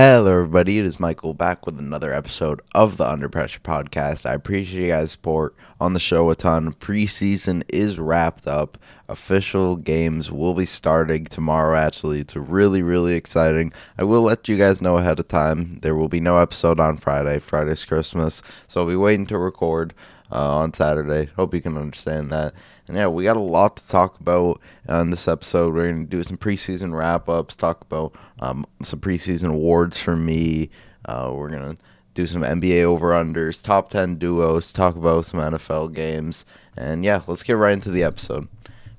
Hello, everybody. It is Michael back with another episode of the Under Pressure podcast. I appreciate you guys' support on the show a ton. Preseason is wrapped up. Official games will be starting tomorrow, actually. It's really, really exciting. I will let you guys know ahead of time. There will be no episode on Friday. Friday's Christmas. So I'll be waiting to record uh, on Saturday. Hope you can understand that. And yeah, we got a lot to talk about on this episode. We're going to do some preseason wrap ups, talk about um, some preseason awards for me. Uh, we're going to do some NBA over unders, top 10 duos, talk about some NFL games. And yeah, let's get right into the episode.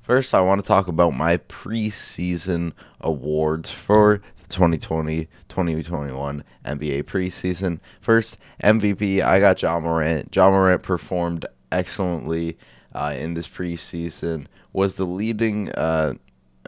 First, I want to talk about my preseason awards for 2020 2021 NBA preseason. First, MVP, I got Ja Morant. Ja Morant performed excellently uh, in this preseason, was the leading uh,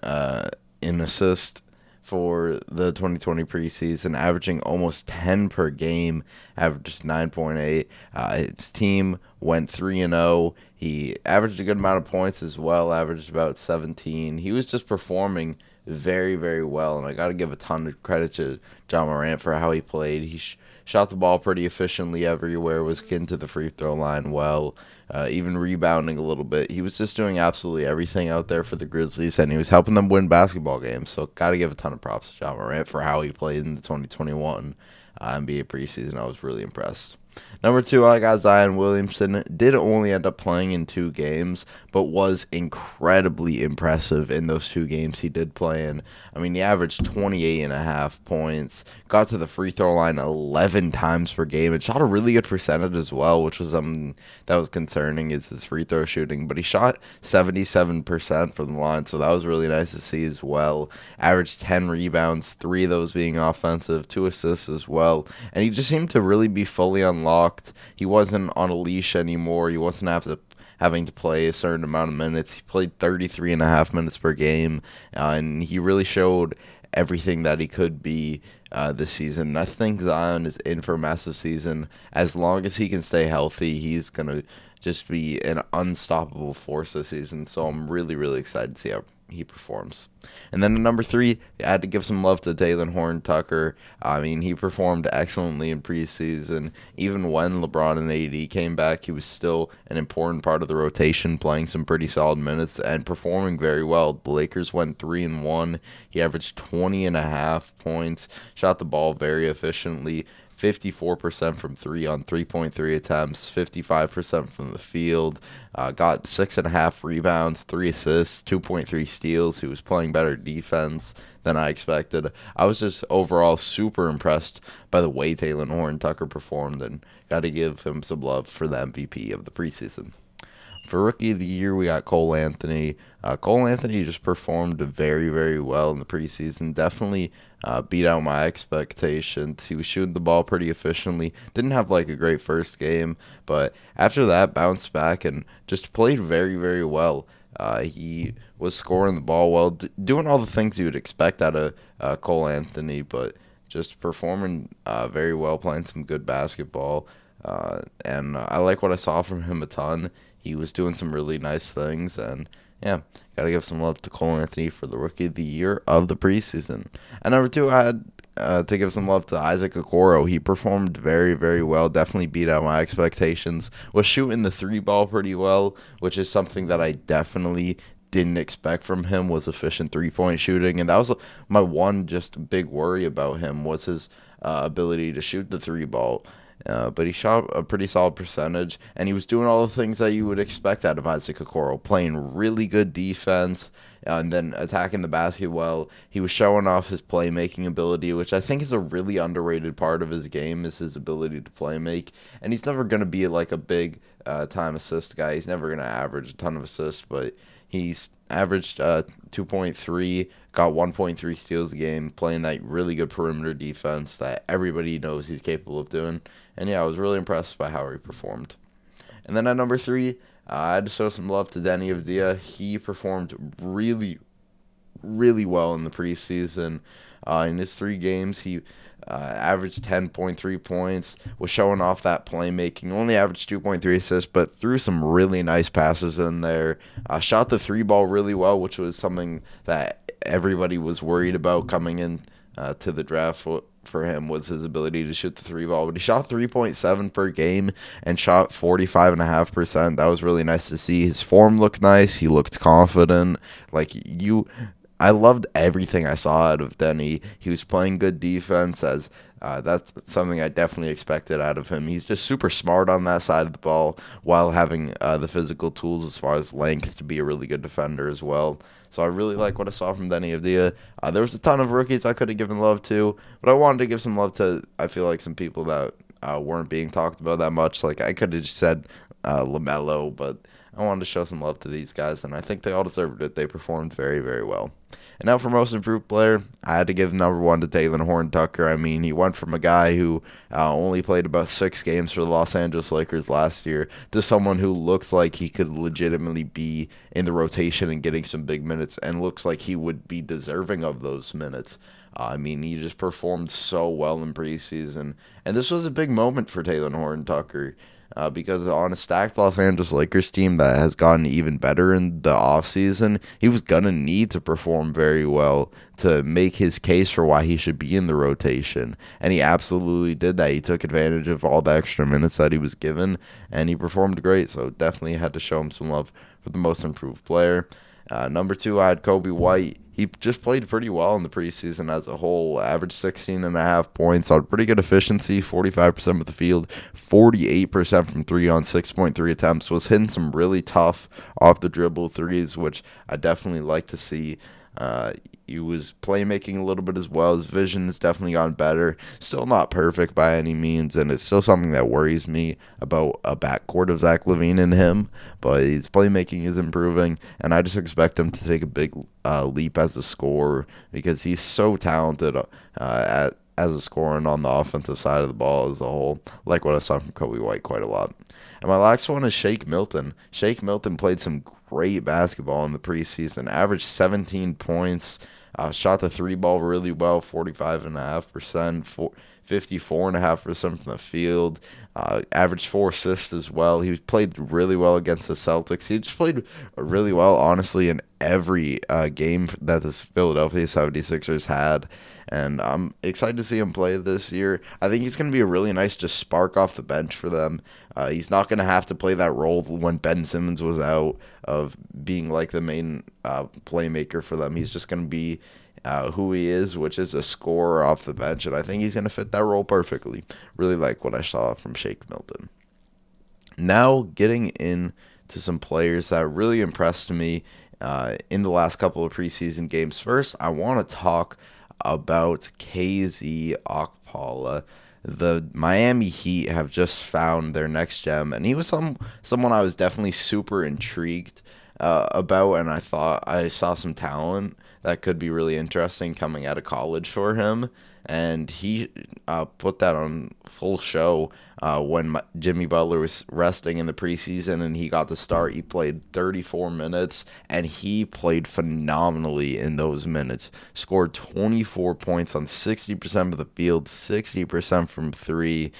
uh, in assist for the 2020 preseason, averaging almost 10 per game, averaged 9.8. Uh, his team went 3 and 0. He averaged a good amount of points as well, averaged about 17. He was just performing very, very well, and I got to give a ton of credit to Ja Morant for how he played. He sh- shot the ball pretty efficiently everywhere, was getting to the free throw line well, uh, even rebounding a little bit. He was just doing absolutely everything out there for the Grizzlies, and he was helping them win basketball games. So, got to give a ton of props to Ja Morant for how he played in the 2021 uh, NBA preseason. I was really impressed. Number two, I got Zion Williamson. Did only end up playing in two games, but was incredibly impressive in those two games he did play in. I mean, he averaged 28 and a half points, got to the free throw line 11 times per game, and shot a really good percentage as well, which was something that was concerning is his free throw shooting. But he shot 77% from the line, so that was really nice to see as well. Averaged 10 rebounds, three of those being offensive, two assists as well. And he just seemed to really be fully unlocked. He wasn't on a leash anymore. He wasn't having to having to play a certain amount of minutes. He played 33 and a half minutes per game, uh, and he really showed everything that he could be uh, this season. I think Zion is in for a massive season. As long as he can stay healthy, he's going to just be an unstoppable force this season. So I'm really, really excited to see how he performs. And then number three, I had to give some love to Talen Horton-Tucker. I mean, he performed excellently in preseason. Even when LeBron and AD came back, he was still an important part of the rotation, playing some pretty solid minutes and performing very well. The Lakers went three and one. He averaged 20 and a half points, shot the ball very efficiently. 54% from three on 3.3 attempts, 55% from the field. Uh, got six and a half rebounds, three assists, 2.3 steals. He was playing better defense than I expected. I was just overall super impressed by the way Talen Horton-Tucker performed and got to give him some love for the MVP of the preseason. For rookie of the year, we got Cole Anthony. Uh, Cole Anthony just performed very, very well in the preseason. Definitely uh, beat out my expectations. He was shooting the ball pretty efficiently. Didn't have like a great first game, but after that, bounced back and just played very, very well. Uh, he was scoring the ball well, d- doing all the things you would expect out of uh, Cole Anthony, but just performing uh, very well, playing some good basketball. Uh, and I like what I saw from him a ton he was doing some really nice things, and yeah, gotta give some love to Cole Anthony for the Rookie of the Year of the preseason. And number two, I had uh, to give some love to Isaac Okoro. He performed very, very well. Definitely beat out my expectations. Was shooting the three ball pretty well, which is something that I definitely didn't expect from him. Was efficient three point shooting, and that was my one just big worry about him was his uh, ability to shoot the three ball. Uh, but he shot a pretty solid percentage, and he was doing all the things that you would expect out of Isaac Okoro, playing really good defense, and then attacking the basket well. He was showing off his playmaking ability, which I think is a really underrated part of his game, is his ability to play make. And he's never going to be like a big uh, time assist guy. He's never going to average a ton of assists, but he's averaged uh, 2.3, got 1.3 steals a game, playing that really good perimeter defense that everybody knows he's capable of doing. And yeah, I was really impressed by how he performed. And then at number three, uh, I had to show some love to Deni Avdija. He performed really, really well in the preseason. Uh, in his three games, he uh, averaged 10.3 points, was showing off that playmaking. Only averaged 2.3 assists, but threw some really nice passes in there. Uh, shot the three ball really well, which was something that everybody was worried about coming in uh, to the draft. for him was his ability to shoot the three ball. But he shot 3.7 per game and shot 45.5%. That was really nice to see. His form looked nice. He looked confident. Like you I loved everything I saw out of Deni. He was playing good defense as uh, that's something I definitely expected out of him. He's just super smart on that side of the ball while having uh, the physical tools as far as length to be a really good defender as well. So I really like what I saw from Deni Avdija. Uh, there was a ton of rookies I could have given love to, but I wanted to give some love to, I feel like, some people that uh, weren't being talked about that much. Like I could have just said uh, LaMelo, but I wanted to show some love to these guys, and I think they all deserved it. They performed very, very well. And now for most improved player, I had to give number one to Talen Horton-Tucker. I mean, he went from a guy who uh, only played about six games for the Los Angeles Lakers last year to someone who looks like he could legitimately be in the rotation and getting some big minutes, and looks like he would be deserving of those minutes. Uh, I mean, he just performed so well in preseason, and this was a big moment for Talen Horton-Tucker uh, because on a stacked Los Angeles Lakers team that has gotten even better in the offseason, he was going to need to perform very well to make his case for why he should be in the rotation. And he absolutely did that. He took advantage of all the extra minutes that he was given, and he performed great. So definitely had to show him some love for the most improved player. Uh, number two, I had Coby White he just played pretty well in the preseason as a whole. Averaged 16 and a half points on pretty good efficiency, 45% of the field, 48% from three on 6.3 attempts. Was hitting some really tough off the dribble threes, which I definitely like to see. Uh, he was playmaking a little bit as well. His vision has definitely gotten better. Still not perfect by any means, and it's still something that worries me about a backcourt of Zach LaVine and him. But his playmaking is improving, and I just expect him to take a big uh, leap as a scorer because he's so talented uh, at as a scorer and on the offensive side of the ball as a whole. Like what I saw from Coby White quite a lot. And my last one is Shake Milton. Shake Milton played some great basketball in the preseason, averaged 17 points, uh, shot the three ball really well, 45.5%, 54.5% from the field, uh, averaged four assists as well. He played really well against the Celtics. He just played really well, honestly, in every uh, game that the Philadelphia 76ers had and I'm excited to see him play this year. I think he's going to be a really nice just spark off the bench for them. Uh, he's not going to have to play that role when Ben Simmons was out of being like the main uh, playmaker for them. He's just going to be uh, who he is, which is a scorer off the bench, and I think he's going to fit that role perfectly. Really like what I saw from Shake Milton. Now getting into some players that really impressed me uh, in the last couple of preseason games. First, I want to talk about KZ Okpala. The Miami Heat have just found their next gem, and he was some someone I was definitely super intrigued uh, about, and I thought I saw some talent that could be really interesting coming out of college for him and he uh, put that on full show uh, when Jimmy Butler was resting in the preseason and he got the start. He played 34 minutes and he played phenomenally in those minutes. Scored 24 points on 60% of the field, 60% from three,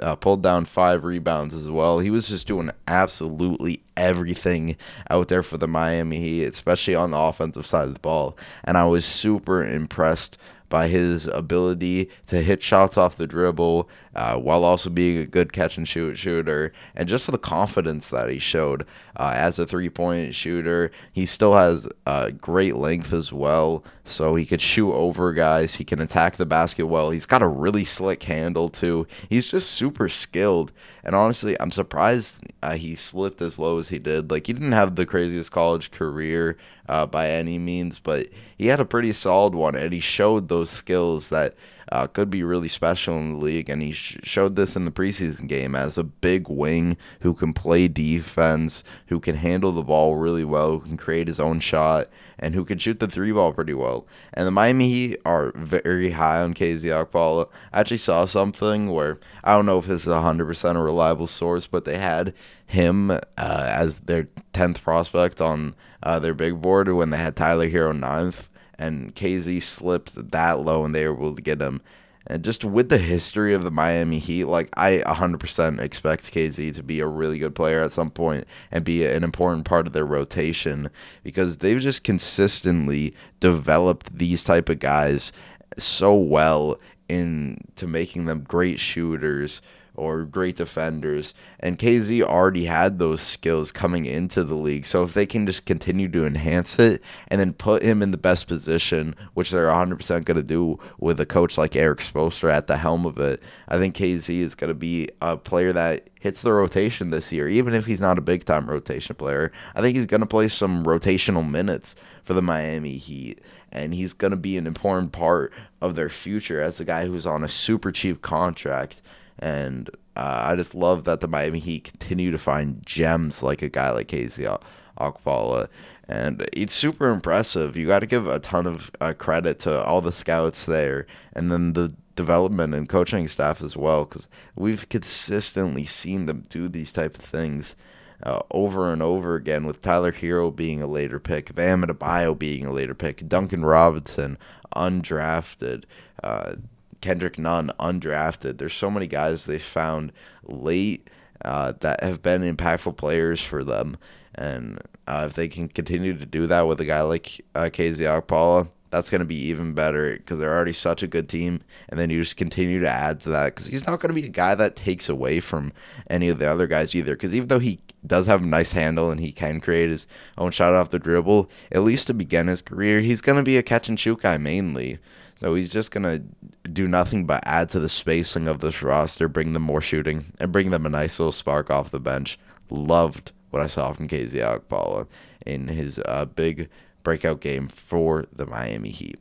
uh, pulled down five rebounds as well. He was just doing absolutely everything out there for the Miami Heat, especially on the offensive side of the ball. And I was super impressed by his ability to hit shots off the dribble uh, while also being a good catch and shoot shooter, and just the confidence that he showed uh, as a three point shooter. He still has uh, great length as well, so he could shoot over guys. He can attack the basket well. He's got a really slick handle too. He's just super skilled, and honestly, I'm surprised uh, he slipped as low as he did. Like he didn't have the craziest college career uh, by any means, but he had a pretty solid one, and he showed those skills that uh, could be really special in the league. And he sh- showed this in the preseason game as a big wing who can play defense, who can handle the ball really well, who can create his own shot, and who can shoot the three ball pretty well. And the Miami Heat are very high on KZ Okpala. I actually saw something where I don't know if this is 100% a reliable source, but they had him uh, as their 10th prospect on uh, their big board when they had Tyler Herro ninth and KZ slipped that low and they were able to get him. And just with the history of the Miami Heat, like I 100% expect KZ to be a really good player at some point and be an important part of their rotation because they've just consistently developed these type of guys so well into making them great shooters or great defenders. And KZ already had those skills coming into the league. So if they can just continue to enhance it and then put him in the best position, which they're 100% going to do with a coach like Erik Spoelstra at the helm of it, I think KZ is going to be a player that hits the rotation this year, even if he's not a big time rotation player. I think he's going to play some rotational minutes for the Miami Heat. And he's going to be an important part of their future as a guy who's on a super cheap contract and uh, I just love that the Miami Heat continue to find gems like a guy like KZ Okpala. And it's super impressive. You got to give a ton of uh, credit to all the scouts there and then the development and coaching staff as well because we've consistently seen them do these type of things uh, over and over again with Tyler Herro being a later pick, Bam Adebayo being a later pick, Duncan Robinson undrafted, uh, Kendrick Nunn undrafted. There's so many guys they found late uh, that have been impactful players for them, and uh, if they can continue to do that with a guy like uh, KZ that's going to be even better because they're already such a good team. And then you just continue to add to that because he's not going to be a guy that takes away from any of the other guys either. Because even though he does have a nice handle and he can create his own shot off the dribble, at least to begin his career, he's going to be a catch and shoot guy mainly. So he's just going to do nothing but add to the spacing of this roster, bring them more shooting, and bring them a nice little spark off the bench. Loved what I saw from KZ Okpala in his uh, big breakout game for the Miami Heat.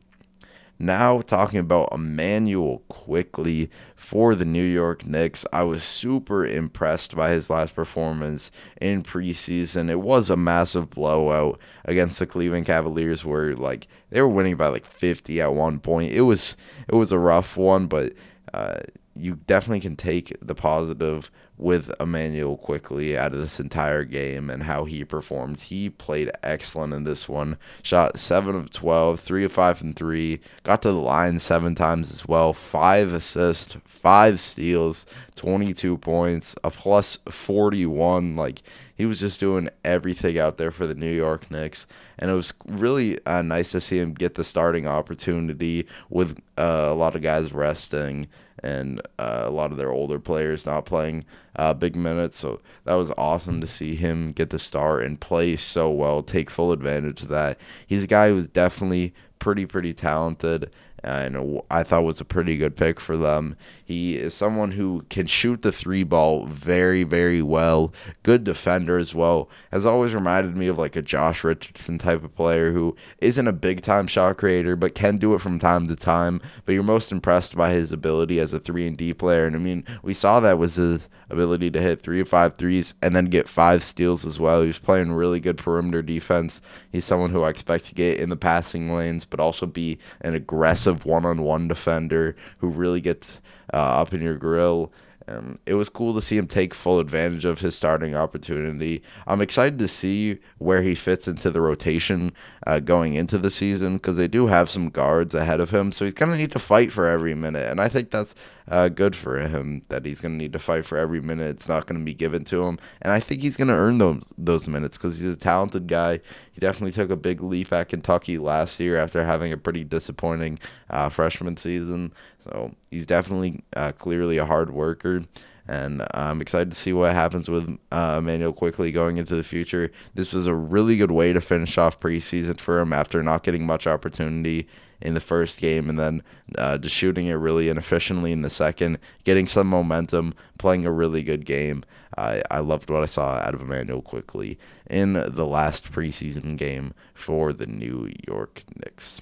Now, talking about Immanuel Quickley for the New York Knicks, I was super impressed by his last performance in preseason. It was a massive blowout against the Cleveland Cavaliers, where like they were winning by like 50 at one point. It was it was a rough one, but uh, you definitely can take the positive with Immanuel Quickley out of this entire game and how he performed. He played excellent in this one. Shot 7 of 12, 3 of 5 and 3. Got to the line 7 times as well. 5 assists, 5 steals, 22 points, a plus 41. Like he was just doing everything out there for the New York Knicks, and it was really uh, nice to see him get the starting opportunity with uh, a lot of guys resting and uh, a lot of their older players not playing uh, big minutes. So that was awesome to see him get the start and play so well, take full advantage of that. He's a guy who's definitely pretty pretty talented and I thought was a pretty good pick for them. He is someone who can shoot the three ball very, very well. Good defender as well. Has always reminded me of like a Josh Richardson type of player who isn't a big time shot creator, but can do it from time to time. But you're most impressed by his ability as a three and D player. And I mean, we saw that was his ability to hit three or five threes and then get five steals as well. He's playing really good perimeter defense. He's someone who I expect to get in the passing lanes, but also be an aggressive one on one defender who really gets uh, up in your grill um, it was cool to see him take full advantage of his starting opportunity. I'm excited to see where he fits into the rotation uh, going into the season because they do have some guards ahead of him, so he's going to need to fight for every minute, and I think that's uh, good for him that he's going to need to fight for every minute. It's not going to be given to him, and I think he's going to earn those those minutes because he's a talented guy. He definitely took a big leap at Kentucky last year after having a pretty disappointing uh, freshman season. So he's definitely uh, clearly a hard worker. And I'm excited to see what happens with uh, Immanuel Quickley going into the future. This was a really good way to finish off preseason for him after not getting much opportunity in the first game and then uh, just shooting it really inefficiently in the second, getting some momentum, playing a really good game. I, I loved what I saw out of Immanuel Quickley in the last preseason game for the New York Knicks.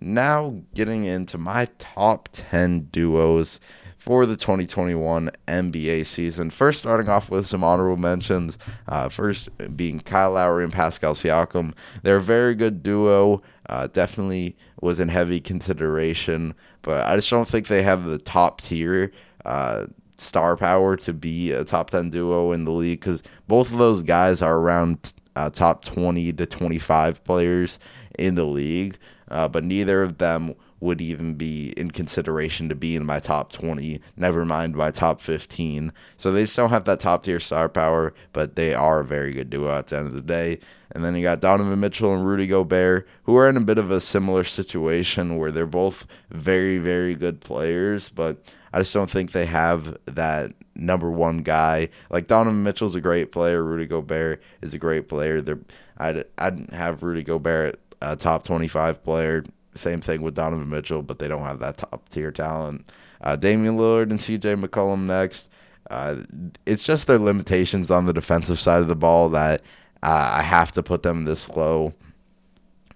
Now, getting into my top 10 duos for the 2021 NBA season. First, starting off with some honorable mentions. Uh, first, being Kyle Lowry and Pascal Siakam. They're a very good duo. Uh, definitely was in heavy consideration, but I just don't think they have the top tier uh, star power to be a top 10 duo in the league because both of those guys are around uh, top 20 to 25 players in the league, uh, but neither of them would even be in consideration to be in my top 20, never mind my top 15. So they just don't have that top tier star power, but they are a very good duo at the end of the day. And then you got Donovan Mitchell and Rudy Gobert, who are in a bit of a similar situation where they're both very, very good players, but I just don't think they have that number one guy. Like Donovan Mitchell's a great player. Rudy Gobert is a great player. They're, I'd, I'd have Rudy Gobert a top 25 player. Same thing with Donovan Mitchell, but they don't have that top tier talent. Uh, Damian Lillard and CJ McCollum next. Uh, it's just their limitations on the defensive side of the ball that uh, I have to put them this low.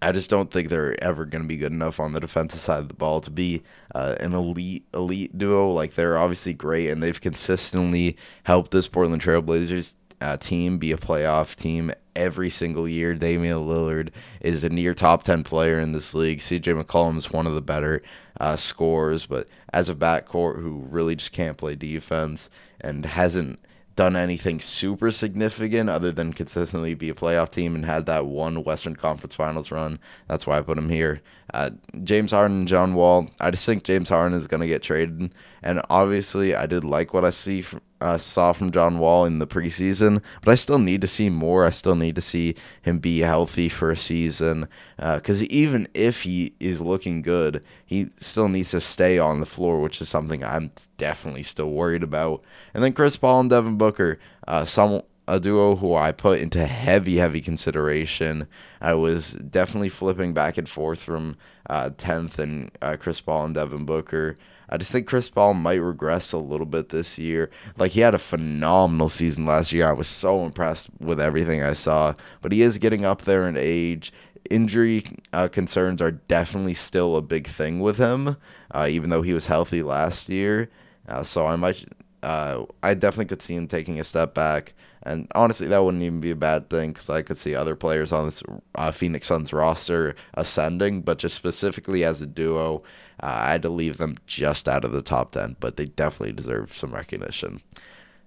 I just don't think they're ever going to be good enough on the defensive side of the ball to be uh, an elite elite duo. Like they're obviously great and they've consistently helped this Portland Trailblazers uh, team be a playoff team every single year. Damian Lillard is a near top 10 player in this league. CJ McCollum is one of the better uh, scorers, but as a backcourt who really just can't play defense and hasn't done anything super significant other than consistently be a playoff team and had that one Western Conference Finals run. That's why I put him here. Uh, James Harden and John Wall. I just think James Harden is going to get traded, and obviously I did like what I see from, uh, saw from John Wall in the preseason, but I still need to see more. I still need to see him be healthy for a season because uh, even if he is looking good, he still needs to stay on the floor, which is something I'm definitely still worried about. And then Chris Paul and Devin Booker, uh, some a duo who I put into heavy, heavy consideration. I was definitely flipping back and forth from uh, 10th and uh, Chris Paul and Devin Booker. I just think Chris Paul might regress a little bit this year. Like he had a phenomenal season last year. I was so impressed with everything I saw, but he is getting up there in age. Injury uh, concerns are definitely still a big thing with him, uh, even though he was healthy last year. Uh, so I might, uh, I definitely could see him taking a step back. And honestly, that wouldn't even be a bad thing because I could see other players on this uh, Phoenix Suns roster ascending. But just specifically as a duo, uh, I had to leave them just out of the top 10, but they definitely deserve some recognition.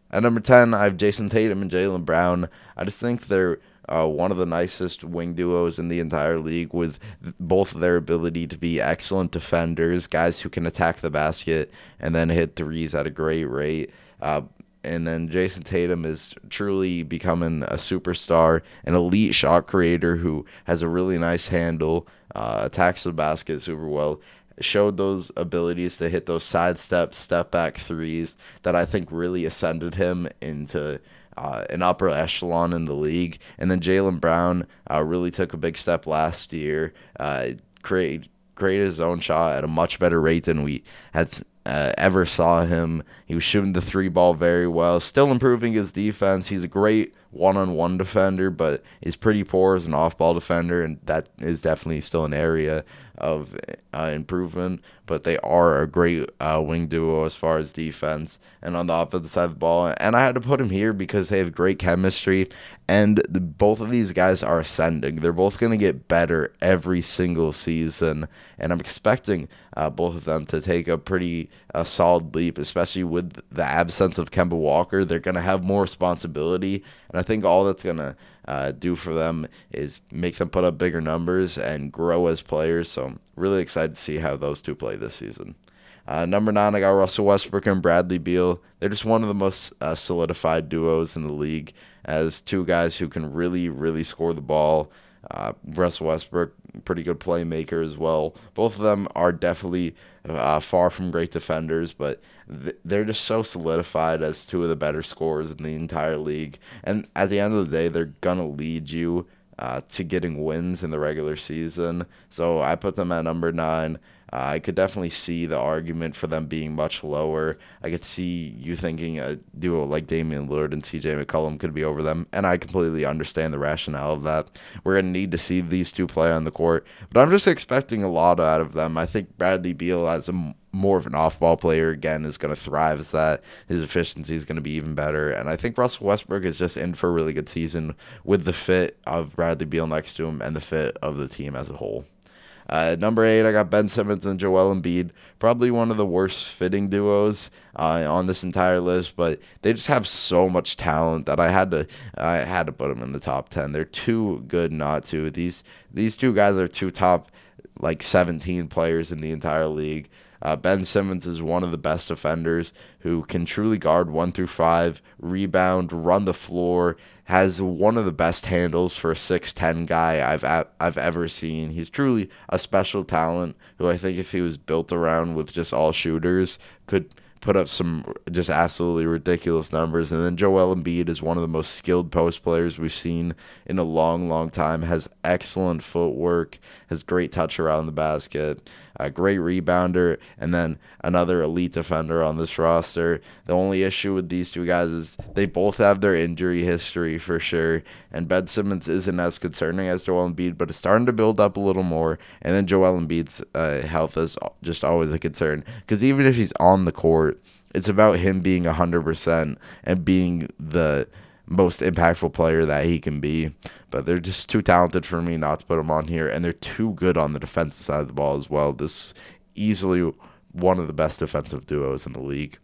At number 10, I have Jayson Tatum and Jaylen Brown. I just think they're uh, one of the nicest wing duos in the entire league with both their ability to be excellent defenders, guys who can attack the basket and then hit threes at a great rate. Uh, and then Jayson Tatum is truly becoming a superstar, an elite shot creator who has a really nice handle, uh, attacks the basket super well. Showed those abilities to hit those sidestep, step back threes that I think really ascended him into uh, an upper echelon in the league. And then Jaylen Brown uh, really took a big step last year, uh, create, created his own shot at a much better rate than we had uh, ever saw him. He was shooting the three ball very well, still improving his defense. He's a great one on one defender, but he's pretty poor as an off ball defender, and that is definitely still an area of uh, improvement. But they are a great uh, wing duo as far as defense and on the offensive side of the ball. And I had to put him here because they have great chemistry, and the, both of these guys are ascending. They're both going to get better every single season, and I'm expecting uh, both of them to take a pretty uh, solid leap, especially with the absence of Kemba Walker. They're going to have more responsibility, and I think all that's going to uh, do for them is make them put up bigger numbers and grow as players. So I'm really excited to see how those two play this season. Uh, number nine, I got Russell Westbrook and Bradley Beal. They're just one of the most uh, solidified duos in the league as two guys who can really, really score the ball. Uh, Russell Westbrook, pretty good playmaker as well. Both of them are definitely uh, far from great defenders, but th- they're just so solidified as two of the better scorers in the entire league. And at the end of the day, they're going to lead you uh, to getting wins in the regular season. So I put them at number nine. Uh, I could definitely see the argument for them being much lower. I could see you thinking a duo like Damian Lillard and CJ McCollum could be over them, and I completely understand the rationale of that. We're going to need to see these two play on the court, but I'm just expecting a lot out of them. I think Bradley Beal as a more of an off-ball player again is going to thrive as that his efficiency is going to be even better and i think russell westbrook is just in for a really good season with the fit of bradley beal next to him and the fit of the team as a whole uh, number eight, I got Ben Simmons and Joel Embiid. Probably one of the worst fitting duos uh, on this entire list, but they just have so much talent that I had to I had to put them in the top ten. They're too good not to. These these two guys are two top like 17 players in the entire league. Uh, ben Simmons is one of the best defenders who can truly guard one through five, rebound, run the floor, has one of the best handles for a 6'10 guy I've I've ever seen. He's truly a special talent who I think if he was built around with just all shooters could put up some just absolutely ridiculous numbers. And then Joel Embiid is one of the most skilled post players we've seen in a long, long time. Has excellent footwork, has great touch around the basket, a great rebounder, and then another elite defender on this roster. The only issue with these two guys is they both have their injury history for sure. And Ben Simmons isn't as concerning as Joel Embiid, but it's starting to build up a little more. And then Joel Embiid's uh, health is just always a concern because even if he's on the court, it's about him being 100% and being the most impactful player that he can be. But they're just too talented for me not to put them on here, and they're too good on the defensive side of the ball as well. This easily one of the best defensive duos in the league.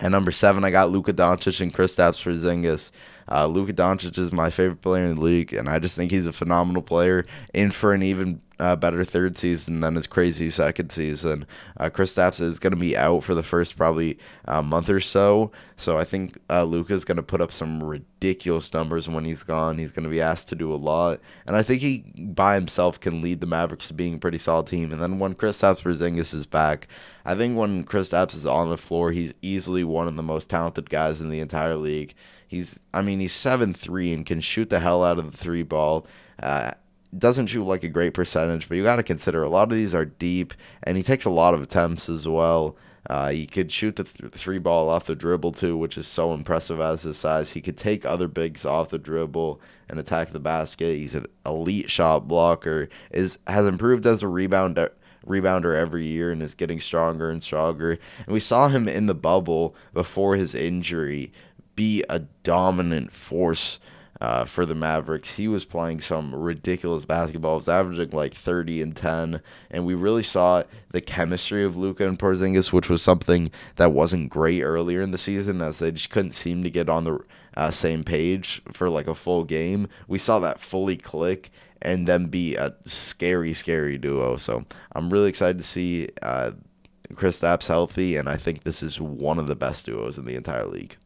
At number seven, I got Luka Doncic and Kristaps Porzingis. Uh, Luka Doncic is my favorite player in the league, and I just think he's a phenomenal player in for an even uh, better third season than his crazy second season. Uh, Kristaps is going to be out for the first probably uh, month or so, so I think uh, Luka's going to put up some ridiculous numbers when he's gone. He's going to be asked to do a lot, and I think he by himself can lead the Mavericks to being a pretty solid team. And then when Kristaps Porzingis is back, I think when Chris Kristaps is on the floor, he's easily one of the most talented guys in the entire league. He's, I mean, he's seven three and can shoot the hell out of the three ball. Uh, doesn't shoot like a great percentage, but you got to consider a lot of these are deep, and he takes a lot of attempts as well. Uh, he could shoot the th- three ball off the dribble too, which is so impressive as his size. He could take other bigs off the dribble and attack the basket. He's an elite shot blocker. is has improved as a rebounder rebounder every year and is getting stronger and stronger. And we saw him in the bubble before his injury be a dominant force uh, for the Mavericks. He was playing some ridiculous basketball. He was averaging like 30 and 10. And we really saw the chemistry of Luka and Porzingis, which was something that wasn't great earlier in the season as they just couldn't seem to get on the uh, same page for like a full game. We saw that fully click and then be a scary, scary duo. So I'm really excited to see uh, Kristaps healthy, and I think this is one of the best duos in the entire league.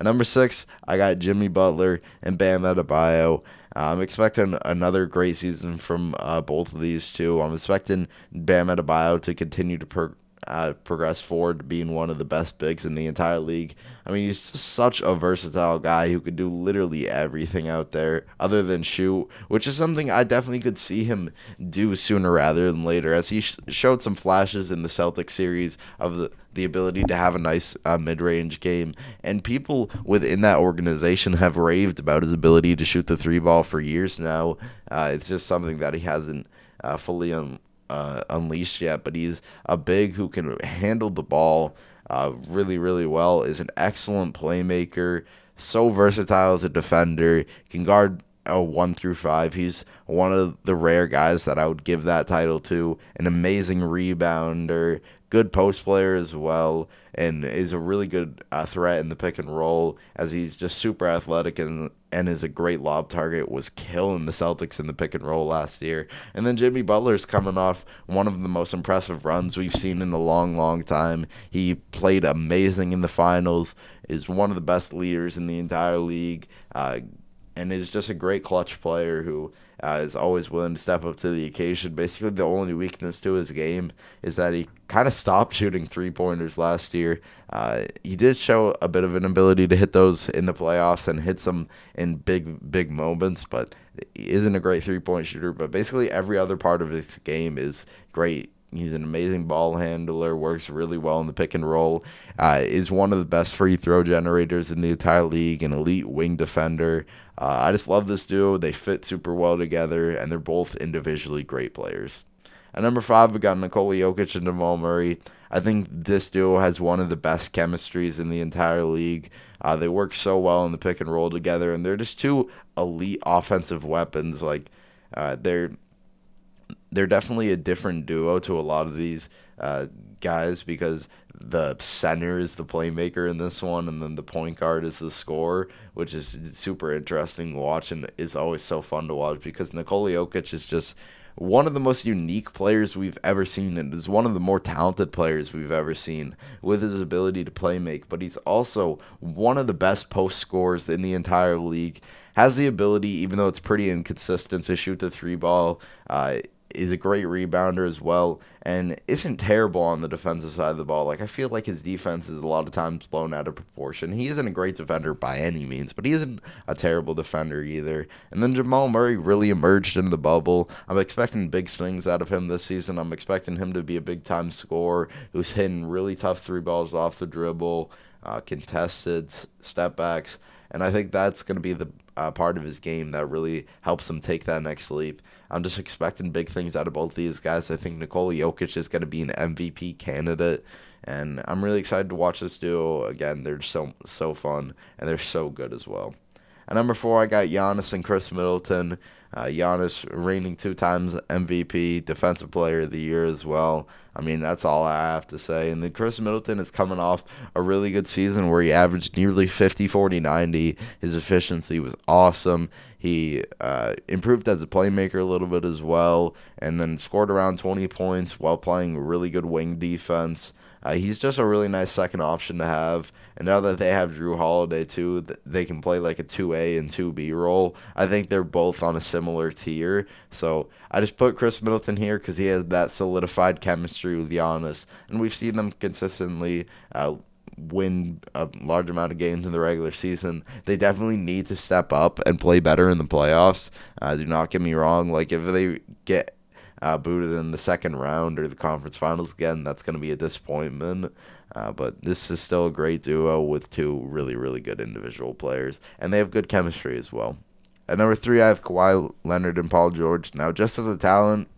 At number six, I got Jimmy Butler and Bam Adebayo. I'm expecting another great season from uh, both of these two. I'm expecting Bam Adebayo to continue to pro- uh, progress forward, to being one of the best bigs in the entire league. I mean, he's just such a versatile guy who could do literally everything out there other than shoot, which is something I definitely could see him do sooner rather than later, as he sh- showed some flashes in the Celtic series of the, the ability to have a nice uh, mid range game. And people within that organization have raved about his ability to shoot the three ball for years now. Uh, it's just something that he hasn't uh, fully un- uh, unleashed yet, but he's a big who can handle the ball uh, really, really well. Is an excellent playmaker, so versatile as a defender. Can guard a one through five. He's one of the rare guys that I would give that title to. An amazing rebounder, good post player as well, and is a really good uh, threat in the pick and roll as he's just super athletic and and is a great lob target. Was killing the Celtics in the pick and roll last year, and then Jimmy Butler's coming off one of the most impressive runs we've seen in a long, long time. He played amazing in the finals. Is one of the best leaders in the entire league. Uh, and is just a great clutch player who uh, is always willing to step up to the occasion. Basically, the only weakness to his game is that he kind of stopped shooting three pointers last year. Uh, he did show a bit of an ability to hit those in the playoffs and hit some in big, big moments, but he isn't a great three point shooter. But basically, every other part of his game is great He's an amazing ball handler, works really well in the pick and roll, uh, is one of the best free throw generators in the entire league, an elite wing defender. Uh, I just love this duo. They fit super well together, and they're both individually great players. At number five, we've got Nikola Jokic and Jamal Murray. I think this duo has one of the best chemistries in the entire league. Uh, they work so well in the pick and roll together, and they're just two elite offensive weapons. Like uh, they're they're definitely a different duo to a lot of these uh, guys because the center is the playmaker in this one, and then the point guard is the scorer, which is super interesting to watch and is always so fun to watch because Nikola Jokic is just one of the most unique players we've ever seen and is one of the more talented players we've ever seen with his ability to play make. But he's also one of the best post scorers in the entire league. Has the ability, even though it's pretty inconsistent, to shoot the three ball. Uh, is a great rebounder as well and isn't terrible on the defensive side of the ball. Like I feel like his defense is a lot of times blown out of proportion. He isn't a great defender by any means, but he isn't a terrible defender either. And then Jamal Murray really emerged in the bubble. I'm expecting big things out of him this season. I'm expecting him to be a big time scorer who's hitting really tough three balls off the dribble, uh, contested step backs. And I think that's going to be the uh, part of his game that really helps him take that next leap. I'm just expecting big things out of both these guys. I think Nikola Jokic is going to be an MVP candidate, and I'm really excited to watch this duo again. They're so so fun and they're so good as well. At number four, I got Giannis and Khris Middleton. Uh, Giannis reigning two times MVP, Defensive Player of the Year as well. I mean, that's all I have to say. And then Khris Middleton is coming off a really good season where he averaged nearly 50, 40, 90. His efficiency was awesome. He uh, improved as a playmaker a little bit as well, and then scored around 20 points while playing really good wing defense. Uh, he's just a really nice second option to have. And now that they have Jrue Holiday too, they can play like a 2A and 2B role. I think they're both on a similar tier. So I just put Khris Middleton here because he has that solidified chemistry with Giannis. And we've seen them consistently uh, win a large amount of games in the regular season. They definitely need to step up and play better in the playoffs. Uh, do not get me wrong. Like, if they get uh, booted in the second round or the conference finals again, that's going to be a disappointment. Uh, but this is still a great duo with two really, really good individual players, and they have good chemistry as well. At number three, I have Kawhi Leonard and Paul George. Now, just as a talent,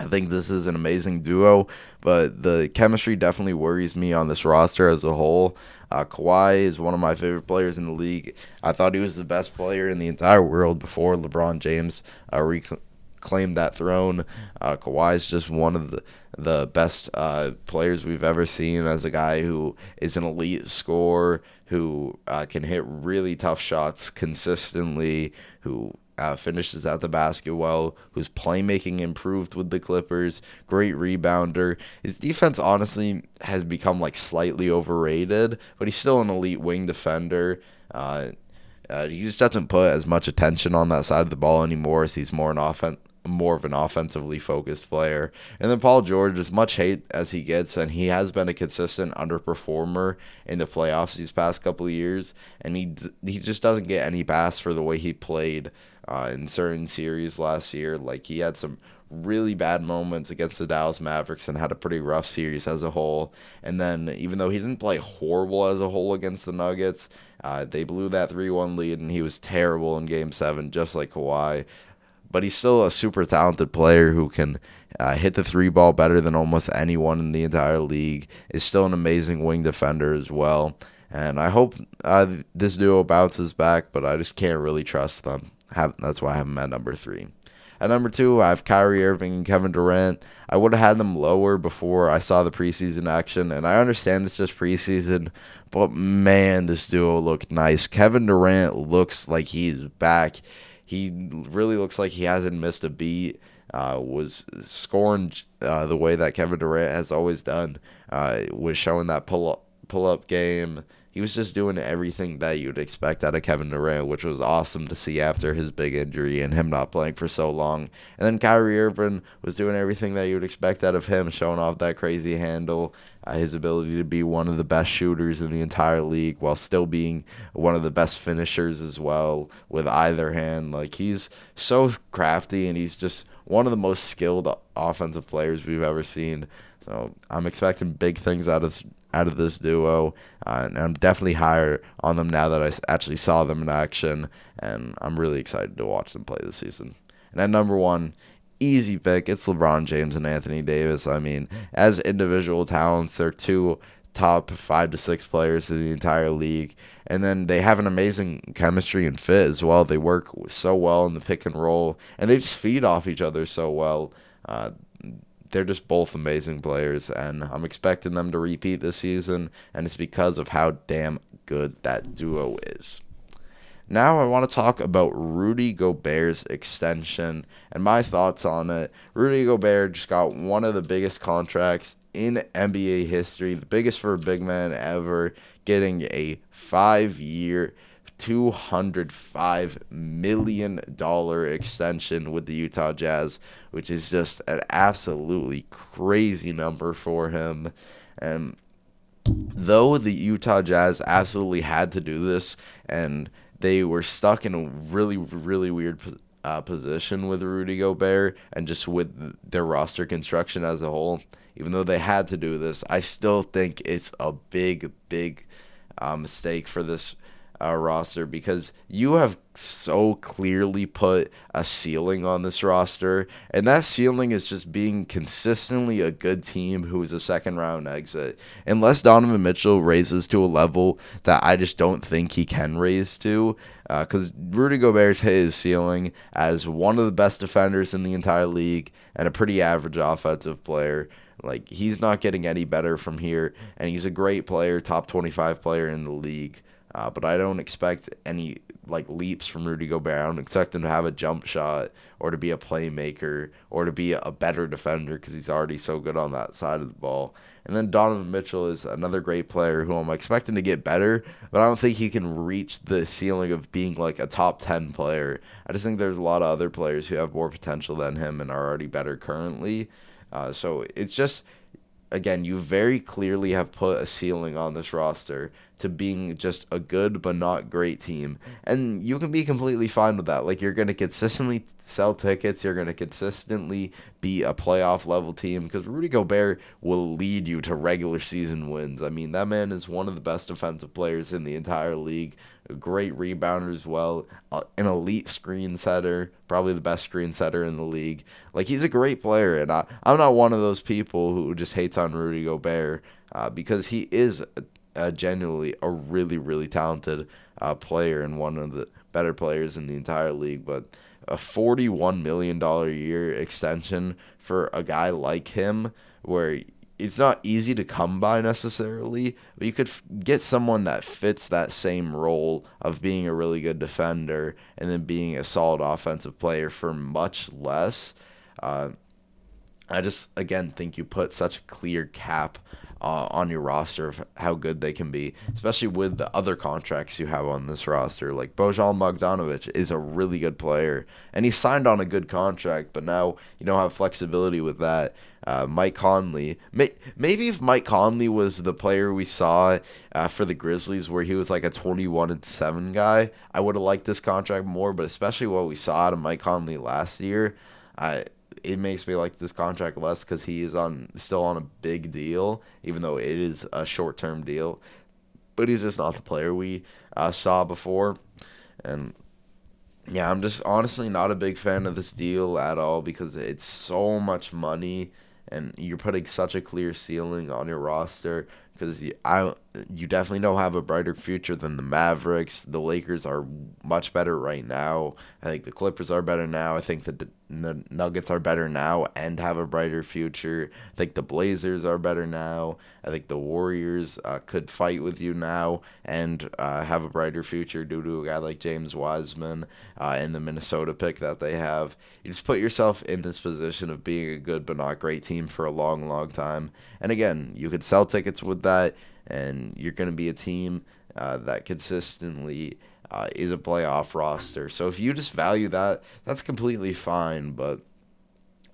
I think this is an amazing duo, but the chemistry definitely worries me on this roster as a whole. Uh, Kawhi is one of my favorite players in the league. I thought he was the best player in the entire world before LeBron James uh, rec- claim that throne. Uh, is just one of the the best uh, players we've ever seen as a guy who is an elite scorer, who uh, can hit really tough shots consistently, who uh, finishes at the basket well, whose playmaking improved with the Clippers, great rebounder. His defense honestly has become like slightly overrated, but he's still an elite wing defender. Uh, uh, he just doesn't put as much attention on that side of the ball anymore as he's more an offense more of an offensively focused player. And then Paul George, as much hate as he gets, and he has been a consistent underperformer in the playoffs these past couple of years, and he he just doesn't get any pass for the way he played uh, in certain series last year. Like he had some really bad moments against the Dallas Mavericks and had a pretty rough series as a whole. And then even though he didn't play horrible as a whole against the Nuggets, uh, they blew that 3 1 lead and he was terrible in game seven, just like Kawhi but he's still a super talented player who can uh, hit the three ball better than almost anyone in the entire league. Is still an amazing wing defender as well. And I hope uh, this duo bounces back, but I just can't really trust them. Have, that's why I have them at number three. At number two, I have Kyrie Irving and Kevin Durant. I would have had them lower before I saw the preseason action, and I understand it's just preseason, but man, this duo looked nice. Kevin Durant looks like he's back. He really looks like he hasn't missed a beat. Uh, was scoring uh, the way that Kevin Durant has always done. Uh, was showing that pull up pull up game. He was just doing everything that you'd expect out of Kevin Durant, which was awesome to see after his big injury and him not playing for so long. And then Kyrie Irving was doing everything that you would expect out of him, showing off that crazy handle, uh, his ability to be one of the best shooters in the entire league while still being one of the best finishers as well with either hand. Like he's so crafty and he's just one of the most skilled offensive players we've ever seen. So I'm expecting big things out of out of this duo, uh, and I'm definitely higher on them now that I actually saw them in action, and I'm really excited to watch them play this season. And at number one, easy pick, it's LeBron James and Anthony Davis. I mean, as individual talents, they're two top five to six players in the entire league. And then they have an amazing chemistry and fit as well. They work so well in the pick and roll, and they just feed off each other so well. Uh, they're just both amazing players, and I'm expecting them to repeat this season, and it's because of how damn good that duo is. now I want to talk about Rudy Gobert's extension and my thoughts on it. Rudy Gobert just got one of the biggest contracts in NBA history, the biggest for a big man ever, getting a five year, $205 million extension with the Utah Jazz, which is just an absolutely crazy number for him. And though the Utah Jazz absolutely had to do this and they were stuck in a really, really weird uh, position with Rudy Gobert and just with their roster construction as a whole, even though they had to do this, I still think it's a big, big uh, mistake for this uh, roster because you have so clearly put a ceiling on this roster, and that ceiling is just being consistently a good team who is a second round exit. Unless Donovan Mitchell raises to a level that I just don't think he can raise to, because uh, Rudy Gobert's hit his ceiling as one of the best defenders in the entire league and a pretty average offensive player. Like he's not getting any better from here, and he's a great player, top 25 player in the league. Uh, but I don't expect any like leaps from Rudy Gobert. I don't expect him to have a jump shot or to be a playmaker or to be a better defender because he's already so good on that side of the ball. And then Donovan Mitchell is another great player who I'm expecting to get better, but I don't think he can reach the ceiling of being like a top 10 player. I just think there's a lot of other players who have more potential than him and are already better currently. Uh, so it's just again, you very clearly have put a ceiling on this roster to being just a good but not great team. And you can be completely fine with that. Like, you're going to consistently sell tickets, you're going to consistently be a playoff level team because Rudy Gobert will lead you to regular season wins. I mean, that man is one of the best defensive players in the entire league a great rebounder as well, uh, an elite screen setter, probably the best screen setter in the league. Like he's a great player, and I, I'm not one of those people who just hates on Rudy Gobert uh, because he is genuinely a really really talented uh, player and one of the better players in the entire league. But a 41 million dollar year extension for a guy like him, where it's not easy to come by necessarily, but you could f- get someone that fits that same role of being a really good defender and then being a solid offensive player for much less. Uh, I just again think you put such a clear cap uh, on your roster of how good they can be, especially with the other contracts you have on this roster. Like Bojan Bogdanovic is a really good player, and he signed on a good contract, but now you don't have flexibility with that. Uh, Mike Conley, may, maybe if Mike Conley was the player we saw uh, for the Grizzlies, where he was like a 21 and seven guy, I would have liked this contract more. But especially what we saw out of Mike Conley last year, it makes me like this contract less because he is on still on a big deal, even though it is a short term deal. But he's just not the player we uh, saw before, and yeah, I'm just honestly not a big fan of this deal at all because it's so much money, and you're putting such a clear ceiling on your roster because I you definitely don't have a brighter future than the Mavericks. The Lakers are much better right now. I think the Clippers are better now. I think the, the Nuggets are better now and have a brighter future. I think the Blazers are better now. I think the Warriors uh, could fight with you now and uh, have a brighter future due to a guy like James Wiseman uh, the Minnesota pick that they have. You just put yourself in this position of being a good but not great team for a long, long time. And again, you could sell tickets with that and you're going to be a team uh, that consistently uh, is a playoff roster. So if you just value that, that's completely fine. But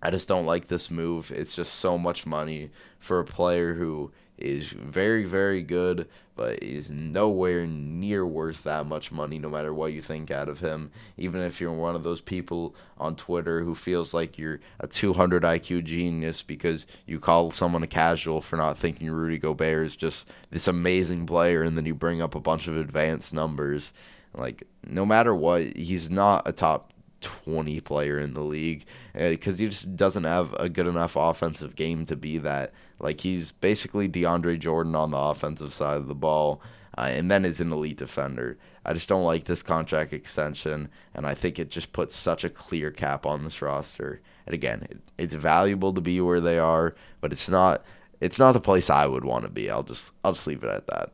I just don't like this move. It's just so much money for a player who is very, very good, but is nowhere near worth that much money, no matter what you think out of him. Even if you're one of those people on Twitter who feels like you're a 200 IQ genius because you call someone a casual for not thinking Rudy Gobert is just this amazing player, and then you bring up a bunch of advanced numbers. Like, no matter what, he's not a top 20 player in the league because uh, he just doesn't have a good enough offensive game to be that. Like he's basically DeAndre Jordan on the offensive side of the ball, uh, and then is an elite defender. I just don't like this contract extension, and I think it just puts such a clear cap on this roster. And again, it, it's valuable to be where they are, but it's not. It's not the place I would want to be. I'll just I'll just leave it at that.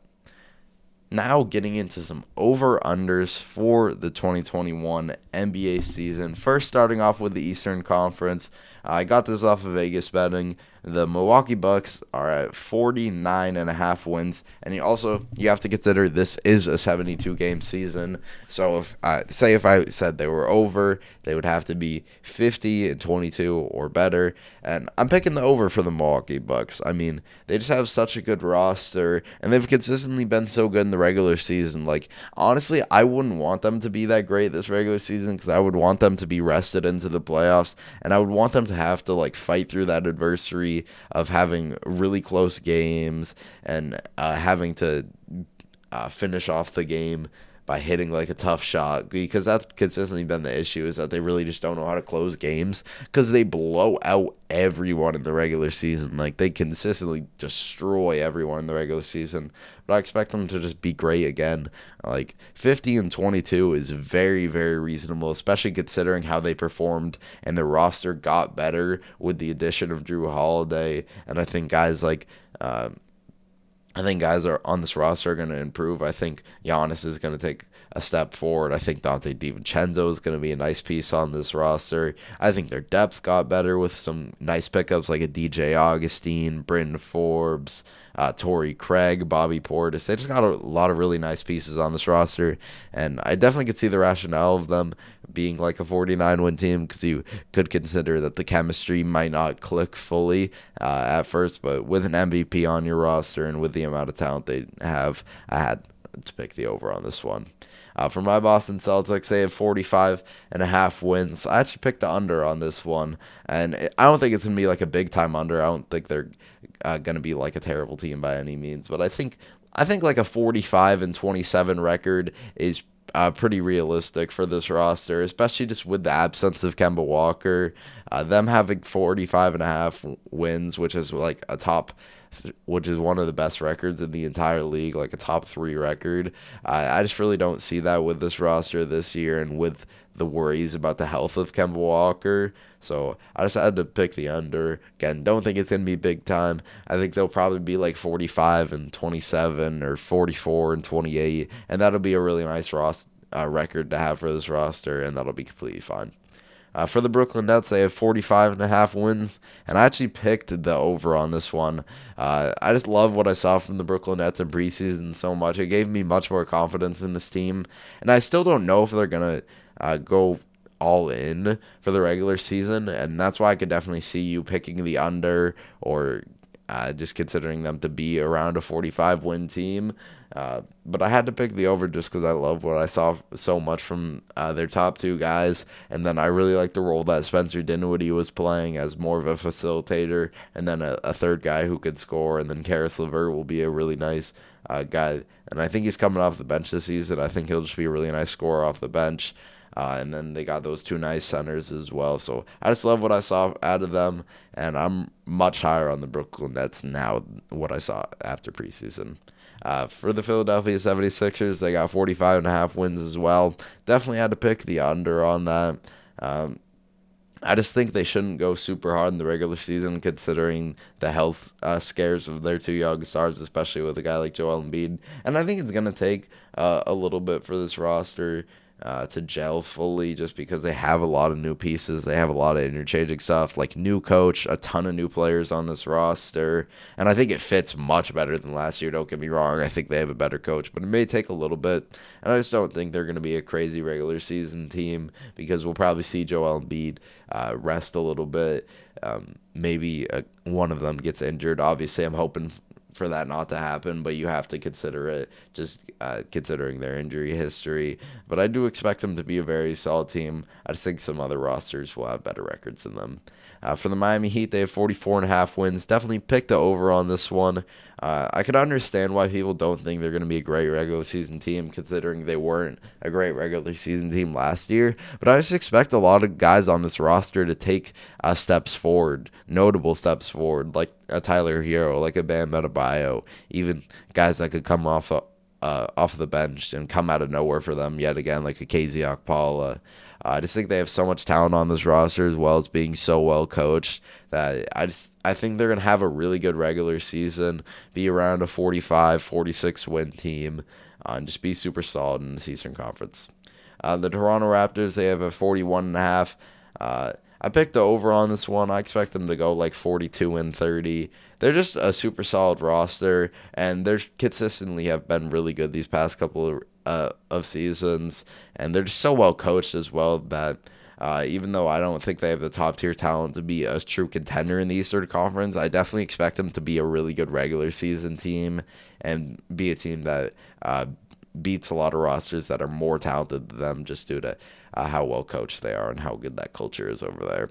now getting into some over unders for the 2021 NBA season. First, starting off with the Eastern Conference. I got this off of Vegas betting. The Milwaukee Bucks are at 49 and a half wins, and you also you have to consider this is a 72 game season. So if uh, say if I said they were over, they would have to be 50 and 22 or better. And I'm picking the over for the Milwaukee Bucks. I mean, they just have such a good roster, and they've consistently been so good in the regular season. Like honestly, I wouldn't want them to be that great this regular season because I would want them to be rested into the playoffs, and I would want them to have to like fight through that adversity of having really close games and uh, having to uh, finish off the game by hitting like a tough shot because that's consistently been the issue is that they really just don't know how to close games because they blow out everyone in the regular season. Like they consistently destroy everyone in the regular season. But I expect them to just be great again. Like 50 and 22 is very very reasonable especially considering how they performed and the roster got better with the addition of Jrue Holiday. And I think guys like uh, I think guys are on this roster are going to improve. I think Giannis is going to take a step forward. I think Donte DiVincenzo is going to be a nice piece on this roster. I think their depth got better with some nice pickups like a DJ Augustin, Bryn Forbes, uh, Craig, Bobby Portis. They just got a lot of really nice pieces on this roster, and I definitely could see the rationale of them being like a 49 win team because you could consider that the chemistry might not click fully uh, at first, but with an MVP on your roster and with the amount of talent they have, I had to pick the over on this one. Uh, for my Boston Celtics, they have 45 and a half wins. I actually picked the under on this one, and I don't think it's to be like a big time under. I don't think they're uh, going to be like a terrible team by any means, but I think I think like a 45 and 27 record is uh, pretty realistic for this roster, especially just with the absence of Kemba Walker. Uh, them having 45 and a half wins, which is like a top which is one of the best records in the entire league, like a top three record. I just really don't see that with this roster this year and with the worries about the health of Kemba Walker. So I had to pick the under. Again, don't think it's going to be big time. I think they'll probably be like 45 and 27 or 44 and 28. And that'll be a really nice ros- uh, record to have for this roster, and that'll be completely fine. Uh, for the Brooklyn Nets, they have 45 and a half wins, and I actually picked the over on this one. Uh, I just love what I saw from the Brooklyn Nets in preseason so much. It gave me much more confidence in this team, and I still don't know if they're gonna uh, go all in for the regular season, and that's why I could definitely see you picking the under or uh, just considering them to be around a 45 win team. Uh, but I had to pick the over just because I love what I saw so much from uh, their top two guys. And then I really like the role that Spencer Dinwiddie was playing as more of a facilitator, and then a, a third guy who could score. And then Caris LeVert will be a really nice uh, guy. And I think he's coming off the bench this season. I think he'll just be a really nice scorer off the bench. Uh, and then they got those two nice centers as well. So I just love what I saw out of them, and I'm much higher on the Brooklyn Nets now what I saw after preseason. Uh, for the Philadelphia 76ers, they got 45 and a half wins as well. Definitely had to pick the under on that. Um, I just think they shouldn't go super hard in the regular season, considering the health uh, scares of their two young stars, especially with a guy like Joel Embiid. And I think it's going to take uh, a little bit for this roster uh, to gel fully just because they have a lot of new pieces. They have a lot of interchanging stuff, like new coach, a ton of new players on this roster. And I think it fits much better than last year. Don't get me wrong. I think they have a better coach, but it may take a little bit. And I just don't think they're going to be a crazy regular season team because we'll probably see Joel Embiid uh, rest a little bit. Um, maybe uh, one of them gets injured. Obviously, I'm hoping for that not to happen, but you have to consider it just uh, considering their injury history. But I do expect them to be a very solid team. I just think some other rosters will have better records than them. Uh, for the Miami Heat, they have 44 and a half wins. Definitely pick the over on this one. Uh, I could understand why people don't think they're going to be a great regular season team, considering they weren't a great regular season team last year. But I just expect a lot of guys on this roster to take uh, steps forward, notable steps forward, like a Tyler Herro, like a Bam Adebayo, even guys that could come off uh, off the bench and come out of nowhere for them yet again, like a KZ Okpala. I just think they have so much talent on this roster as well as being so well coached that I just I think they're going to have a really good regular season, be around a 45, 46 win team, uh, and just be super solid in the Eastern Conference. Uh, the Toronto Raptors, they have a 41 and a half. Uh, I picked the over on this one. I expect them to go like 42 and 30. They're just a super solid roster, and they're consistently have been really good these past couple of, uh, of seasons, and they're just so well coached as well that. Uh, even though I don't think they have the top tier talent to be a true contender in the Eastern Conference, I definitely expect them to be a really good regular season team and be a team that uh, beats a lot of rosters that are more talented than them just due to uh, how well coached they are and how good that culture is over there.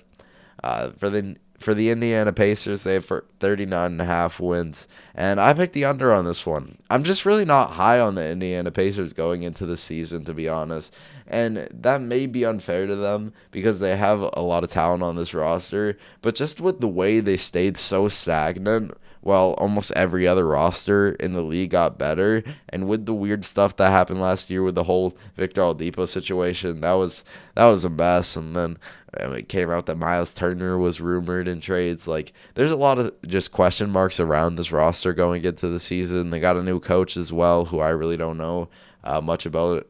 Uh, for the for the Indiana Pacers, they have 39 and a half wins, and I picked the under on this one. I'm just really not high on the Indiana Pacers going into the season, to be honest, and that may be unfair to them because they have a lot of talent on this roster, but just with the way they stayed so stagnant while almost every other roster in the league got better. And with the weird stuff that happened last year with the whole Victor Oladipo situation, that was that was a mess. And then um, it came out that Miles Turner was rumored in trades. Like there's a lot of just question marks around this roster going into the season. They got a new coach as well, who I really don't know uh, much about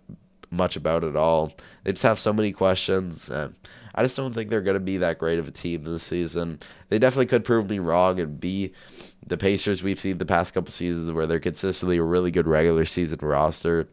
much about at all. They just have so many questions and. I just don't think they're going to be that great of a team this season. They definitely could prove me wrong and be the Pacers we've seen the past couple seasons where they're consistently a really good regular season roster.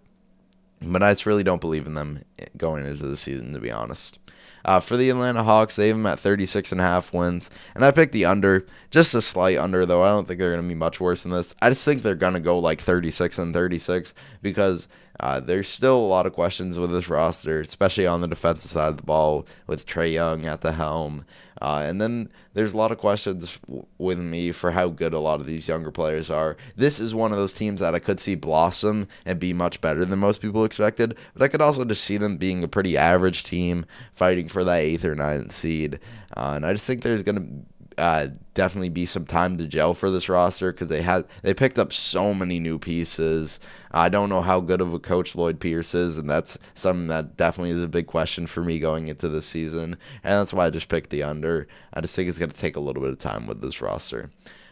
But I just really don't believe in them going into the season, to be honest. Uh, for the Atlanta Hawks, they have them at 36 and a half wins, and I picked the under, just a slight under though. I don't think they're going to be much worse than this. I just think they're going to go like 36 and 36 because uh, there's still a lot of questions with this roster, especially on the defensive side of the ball with Trae Young at the helm. Uh, and then there's a lot of questions with me for how good a lot of these younger players are. This is one of those teams that I could see blossom and be much better than most people expected, but I could also just see them being a pretty average team fighting for that eighth or ninth seed. Uh, and I just think there's going to uh, definitely be some time to gel for this roster because they had they picked up so many new pieces. I don't know how good of a coach Lloyd Pierce is, and that's something that definitely is a big question for me going into this season. And that's why I just picked the under. I just think it's going to take a little bit of time with this roster.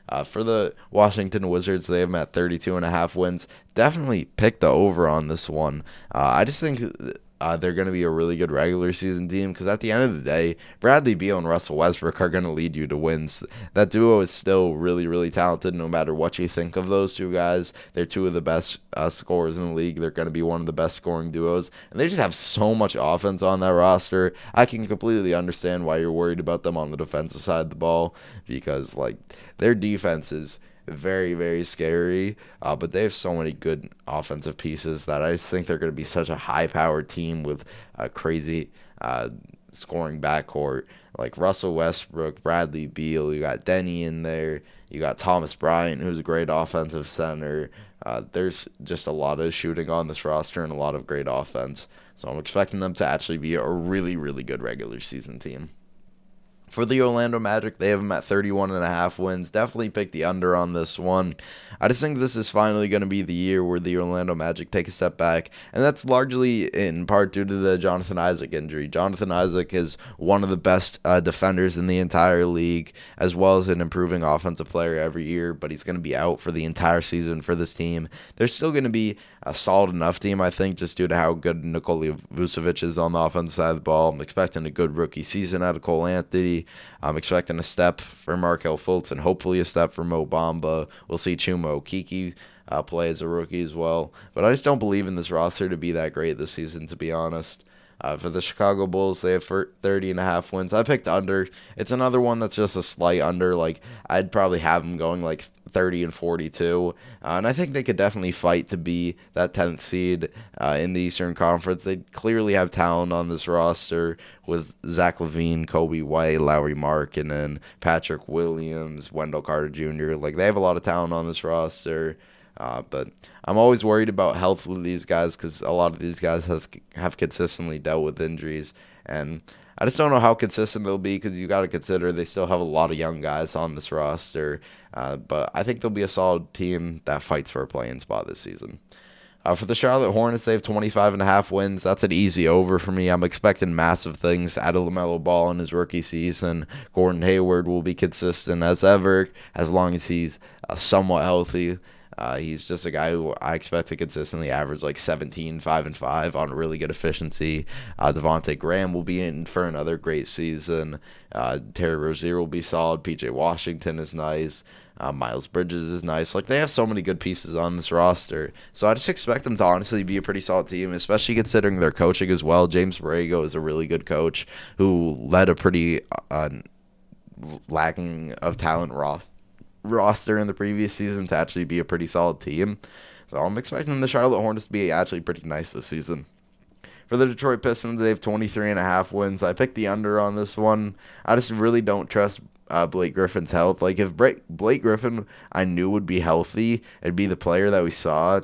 Uh, for the Washington Wizards, they have them at 32 and a half wins. Definitely pick the over on this one. Uh, I just think uh, they're going to be a really good regular season team because at the end of the day, Bradley Beal and Russell Westbrook are going to lead you to wins. That duo is still really, really talented no matter what you think of those two guys. They're two of the best uh, scorers in the league. They're going to be one of the best scoring duos. And they just have so much offense on that roster. I can completely understand why you're worried about them on the defensive side of the ball because, like, their defense is very, very scary. Uh, but they have so many good offensive pieces that I think they're going to be such a high powered team with a crazy uh, scoring backcourt. Like Russell Westbrook, Bradley Beal, you got Deni in there, you got Thomas Bryant, who's a great offensive center. Uh, there's just a lot of shooting on this roster and a lot of great offense. So I'm expecting them to actually be a really, really good regular season team. For the Orlando Magic, they have them at 31 and a half wins. Definitely pick the under on this one. I just think this is finally going to be the year where the Orlando Magic take a step back, and that's largely in part due to the Jonathan Isaac injury. Jonathan Isaac is one of the best uh, defenders in the entire league, as well as an improving offensive player every year, but he's going to be out for the entire season for this team. They're still going to be a solid enough team, I think, just due to how good Nikola Vucevic is on the offensive side of the ball. I'm expecting a good rookie season out of Cole Anthony. I'm expecting a step for Markelle Fultz and hopefully a step for Mo Bamba. We'll see Chuma Okeke uh, play as a rookie as well. But I just don't believe in this roster to be that great this season, to be honest. Uh, for the Chicago Bulls, they have 30 and a half wins. I picked under. It's another one that's just a slight under. Like, I'd probably have them going like 30 and 42. Uh, and I think they could definitely fight to be that 10th seed uh, in the Eastern Conference. They clearly have talent on this roster with Zach LaVine, Coby White, Lowry Mark, and then Patrick Williams, Wendell Carter Jr. Like, they have a lot of talent on this roster. Uh, but I'm always worried about health with these guys because a lot of these guys has have consistently dealt with injuries, and I just don't know how consistent they'll be because you got to consider they still have a lot of young guys on this roster. Uh, but I think they'll be a solid team that fights for a playing spot this season. Uh, for the Charlotte Hornets, they have 25 and a half wins. That's an easy over for me. I'm expecting massive things out of LaMelo Ball in his rookie season. Gordon Hayward will be consistent as ever as long as he's uh, somewhat healthy. Uh, he's just a guy who I expect to consistently average like 17, 5, and 5 on really good efficiency. Uh, Devonte Graham will be in for another great season. Uh, Terry Rozier will be solid. PJ Washington is nice. Uh, Miles Bridges is nice. Like they have so many good pieces on this roster, so I just expect them to honestly be a pretty solid team, especially considering their coaching as well. James Borrego is a really good coach who led a pretty uh, lacking of talent roster roster in the previous season to actually be a pretty solid team. So I'm expecting the Charlotte Hornets to be actually pretty nice this season. For the Detroit Pistons, they have 23 and a half wins. I picked the under on this one. I just really don't trust uh, Blake Griffin's health. Like if Blake Griffin I knew would be healthy and be the player that we saw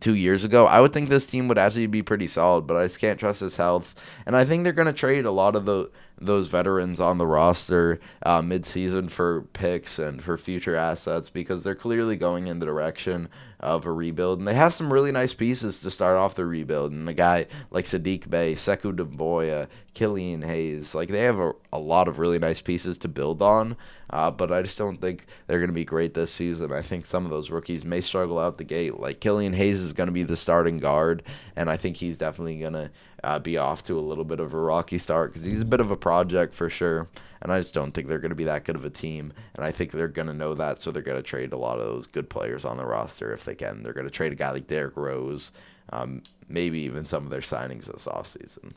two years ago, I would think this team would actually be pretty solid, but I just can't trust his health. And I think they're going to trade a lot of the those veterans on the roster uh, midseason for picks and for future assets because they're clearly going in the direction of a rebuild. And they have some really nice pieces to start off the rebuild. And a guy like Sadiq Bey, Sekou Doumbouya, Killian Hayes, like they have a, a lot of really nice pieces to build on. Uh, but I just don't think they're going to be great this season. I think some of those rookies may struggle out the gate. Like Killian Hayes is going to be the starting guard, and I think he's definitely going to uh, be off to a little bit of a rocky start because he's a bit of a project for sure. And I just don't think they're going to be that good of a team. And I think they're going to know that, so they're going to trade a lot of those good players on the roster if they can. They're going to trade a guy like Derrick Rose, um, maybe even some of their signings this offseason.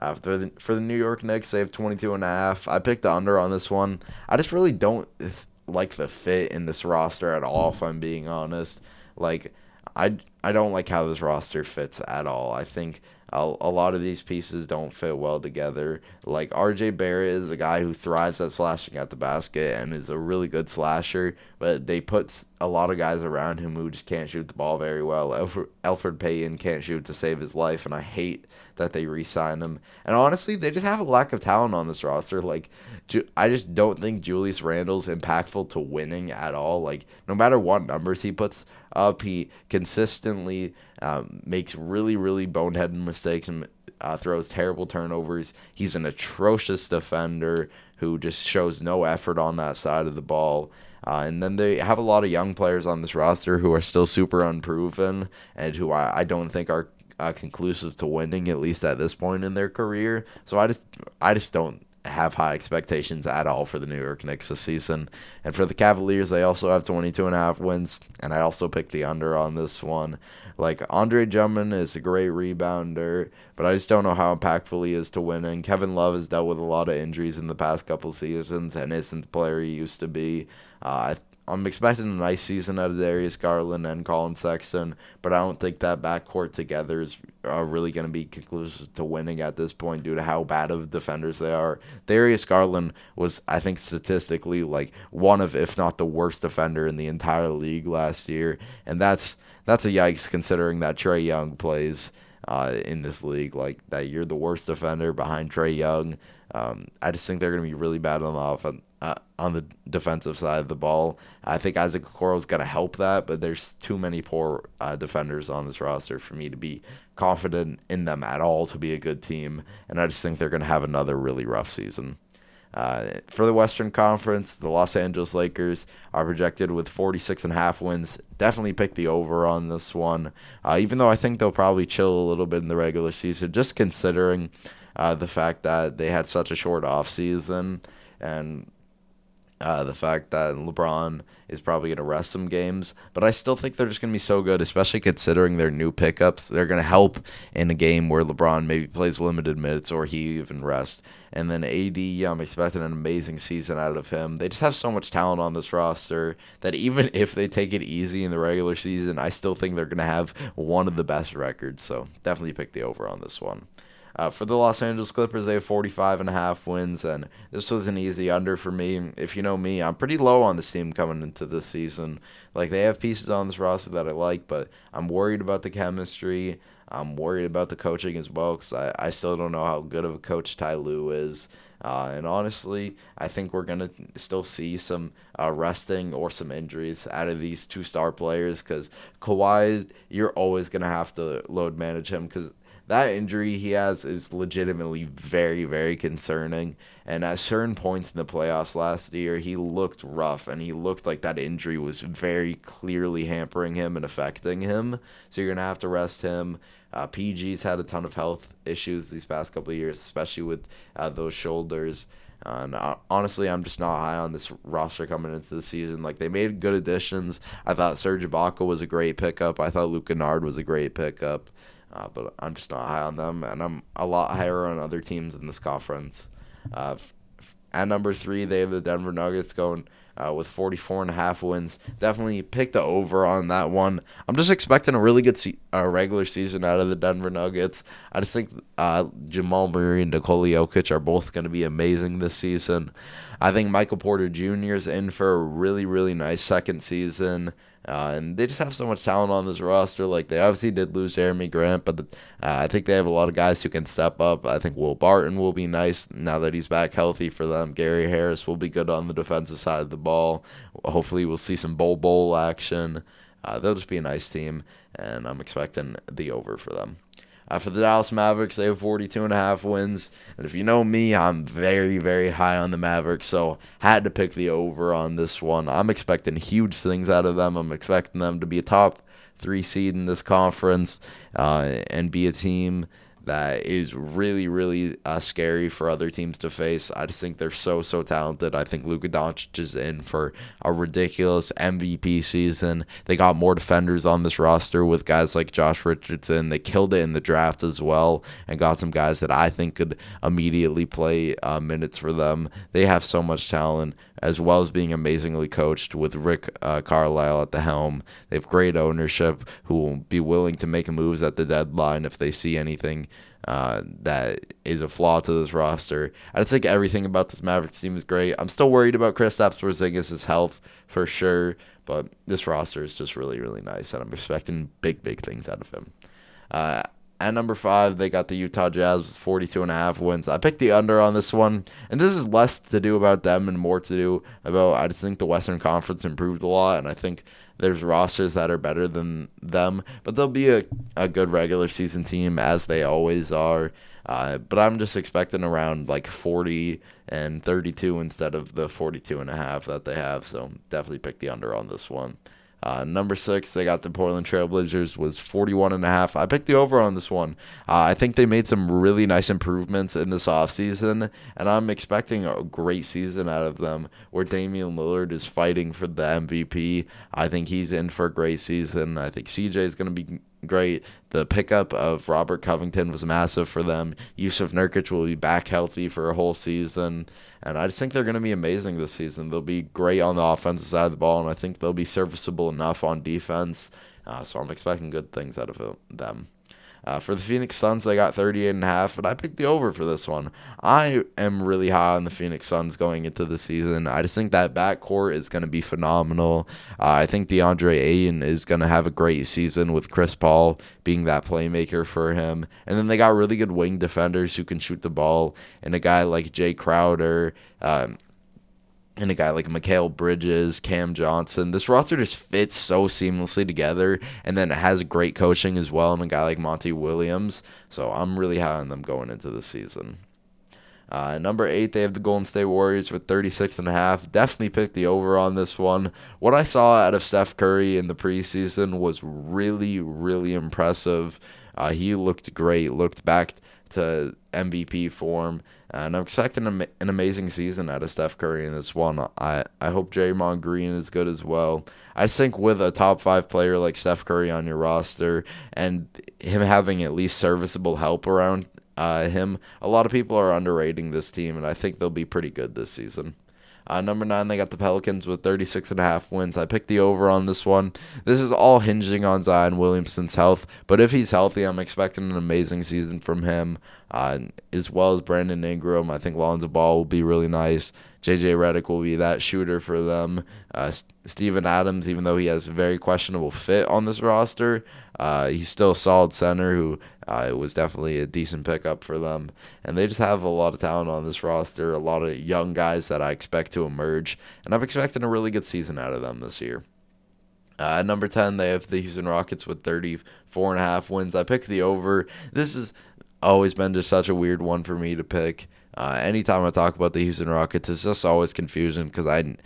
Uh, for, the, for the New York Knicks, they have 22 and a half. I picked the under on this one. I just really don't like the fit in this roster at all, if I'm being honest. Like, I, I don't like how this roster fits at all. I think a, lot of these pieces don't fit well together. Like RJ Barrett is a guy who thrives at slashing at the basket and is a really good slasher, but they put a lot of guys around him who just can't shoot the ball very well. Elfrid Payton can't shoot to save his life, and I hate that they re-signed him. And honestly, they just have a lack of talent on this roster. Like, I just don't think Julius Randle's impactful to winning at all. Like, no matter what numbers he puts up, he consistently um, makes really, really boneheaded mistakes and uh, throws terrible turnovers. He's an atrocious defender who just shows no effort on that side of the ball. Uh, and then they have a lot of young players on this roster who are still super unproven and who I, I don't think are uh, conclusive to winning at least at this point in their career. So I just I just don't have high expectations at all for the New York Knicks this season. And for the Cavaliers, they also have 22 and a half wins, and I also picked the under on this one. Like Andre Drummond is a great rebounder, but I just don't know how impactful he is to winning. Kevin Love has dealt with a lot of injuries in the past couple seasons and isn't the player he used to be. Uh, I'm expecting a nice season out of Darius Garland and Collin Sexton, but I don't think that backcourt together is uh, really going to be conclusive to winning at this point due to how bad of defenders they are. Darius Garland was, I think, statistically like one of, if not the worst defender in the entire league last year, and that's that's a yikes considering that Trae Young plays uh, in this league. Like that, you're the worst defender behind Trae Young. Um, I just think they're going to be really bad on the offense uh, on the defensive side of the ball. I think Isaac Okoro is going to help that, but there's too many poor uh, defenders on this roster for me to be confident in them at all to be a good team. And I just think they're going to have another really rough season. Uh, for the Western Conference, the Los Angeles Lakers are projected with 46 and a half wins. Definitely pick the over on this one, uh, even though I think they'll probably chill a little bit in the regular season, just considering uh, the fact that they had such a short off season and uh, the fact that LeBron is probably going to rest some games, but I still think they're just going to be so good, especially considering their new pickups. They're going to help in a game where LeBron maybe plays limited minutes or he even rests. And then AD, I'm expecting an amazing season out of him. They just have so much talent on this roster that even if they take it easy in the regular season, I still think they're going to have one of the best records. So definitely pick the over on this one. Uh, for the Los Angeles Clippers, they have 45 and a half wins, and this was an easy under for me. If you know me, I'm pretty low on this team coming into this season. Like, they have pieces on this roster that I like, but I'm worried about the chemistry. I'm worried about the coaching as well because I, I still don't know how good of a coach Ty Lue is. Uh, and honestly, I think we're going to still see some uh, resting or some injuries out of these two star players because Kawhi, you're always going to have to load manage him because that injury he has is legitimately very, very concerning. And at certain points in the playoffs last year, he looked rough and he looked like that injury was very clearly hampering him and affecting him. So you're going to have to rest him. Uh, PG's had a ton of health issues these past couple of years, especially with uh, those shoulders. And uh, honestly, I'm just not high on this roster coming into the season. Like they made good additions. I thought Serge Ibaka was a great pickup. I thought Luke Kennard was a great pickup. Uh, but I'm just not high on them, and I'm a lot higher on other teams in this conference. Uh, at number three, they have the Denver Nuggets going uh, with 44 and a half wins. Definitely pick the over on that one. I'm just expecting a really good se- uh, regular season out of the Denver Nuggets. I just think uh, Jamal Murray and Nikola Jokic are both going to be amazing this season. I think Michael Porter Jr. is in for a really, really nice second season. Uh, and they just have so much talent on this roster. Like they obviously did lose Jerami Grant, but uh, I think they have a lot of guys who can step up. I think Will Barton will be nice now that he's back healthy for them. Gary Harris will be good on the defensive side of the ball. Hopefully, we'll see some Bol Bol action. Uh, they'll just be a nice team, and I'm expecting the over for them. Uh, for the Dallas Mavericks, they have 42 and a half wins. And if you know me, I'm very, very high on the Mavericks, so had to pick the over on this one. I'm expecting huge things out of them. I'm expecting them to be a top three seed in this conference uh, and be a team that is really, really uh, scary for other teams to face. I just think they're so, so talented. I think Luka Doncic is in for a ridiculous MVP season. They got more defenders on this roster with guys like Josh Richardson. They killed it in the draft as well and got some guys that I think could immediately play uh, minutes for them. They have so much talent as well as being amazingly coached with Rick uh, Carlisle at the helm. They have great ownership who will be willing to make moves at the deadline if they see anything uh, that is a flaw to this roster. I just think everything about this Mavericks team is great. I'm still worried about Kristaps Porzingis' health for sure, but this roster is just really, really nice, and I'm expecting big, big things out of him. Uh, at number five, they got the Utah Jazz with 42 and a half wins. I picked the under on this one, and this is less to do about them and more to do about. I just think the Western Conference improved a lot, and I think there's rosters that are better than them, but they'll be a, a good regular season team as they always are. Uh, but I'm just expecting around like 40 and 32 instead of the 42 and a half that they have. So definitely pick the under on this one. Uh, number six, they got the Portland Trailblazers was 41 and a half. I picked the over on this one. Uh, I think they made some really nice improvements in this offseason, and I'm expecting a great season out of them where Damian Lillard is fighting for the MVP. I think he's in for a great season. I think CJ is going to be great. The pickup of Robert Covington was massive for them. Jusuf Nurkic will be back healthy for a whole season. And I just think they're going to be amazing this season. They'll be great on the offensive side of the ball, and I think they'll be serviceable enough on defense. Uh, so I'm expecting good things out of them. Uh, for the Phoenix Suns, they got 38 and a half, but I picked the over for this one. I am really high on the Phoenix Suns going into the season. I just think that backcourt is going to be phenomenal. Uh, I think DeAndre Ayton is going to have a great season with Chris Paul being that playmaker for him. And then they got really good wing defenders who can shoot the ball, and a guy like Jae Crowder. Um, and a guy like Mikal Bridges, Cam Johnson. This roster just fits so seamlessly together, and then it has great coaching as well, and a guy like Monty Williams. So I'm really high on them going into the season. Uh, number eight, they have the Golden State Warriors with 36 and a half. Definitely picked the over on this one. What I saw out of Steph Curry in the preseason was really, really impressive. Uh, he looked great. Looked back to MVP form. And I'm expecting an amazing season out of Steph Curry in this one. I, I hope Draymond Green is good as well. I think with a top five player like Steph Curry on your roster and him having at least serviceable help around uh, him, a lot of people are underrating this team, and I think they'll be pretty good this season. Uh, number nine, they got the Pelicans with 36 and a half wins. I picked the over on this one. This is all hinging on Zion Williamson's health, but if he's healthy, I'm expecting an amazing season from him, uh, as well as Brandon Ingram. I think Lonzo Ball will be really nice. JJ Redick will be that shooter for them. Uh, Steven Adams, even though he has a very questionable fit on this roster, uh, he's still a solid center who uh, was definitely a decent pickup for them. And they just have a lot of talent on this roster, a lot of young guys that I expect to emerge. And I'm expecting a really good season out of them this year. Uh, number 10, they have the Houston Rockets with 34 and a half wins. I picked the over. This has always been just such a weird one for me to pick. Uh, anytime I talk about the Houston Rockets, it's just always confusion because I,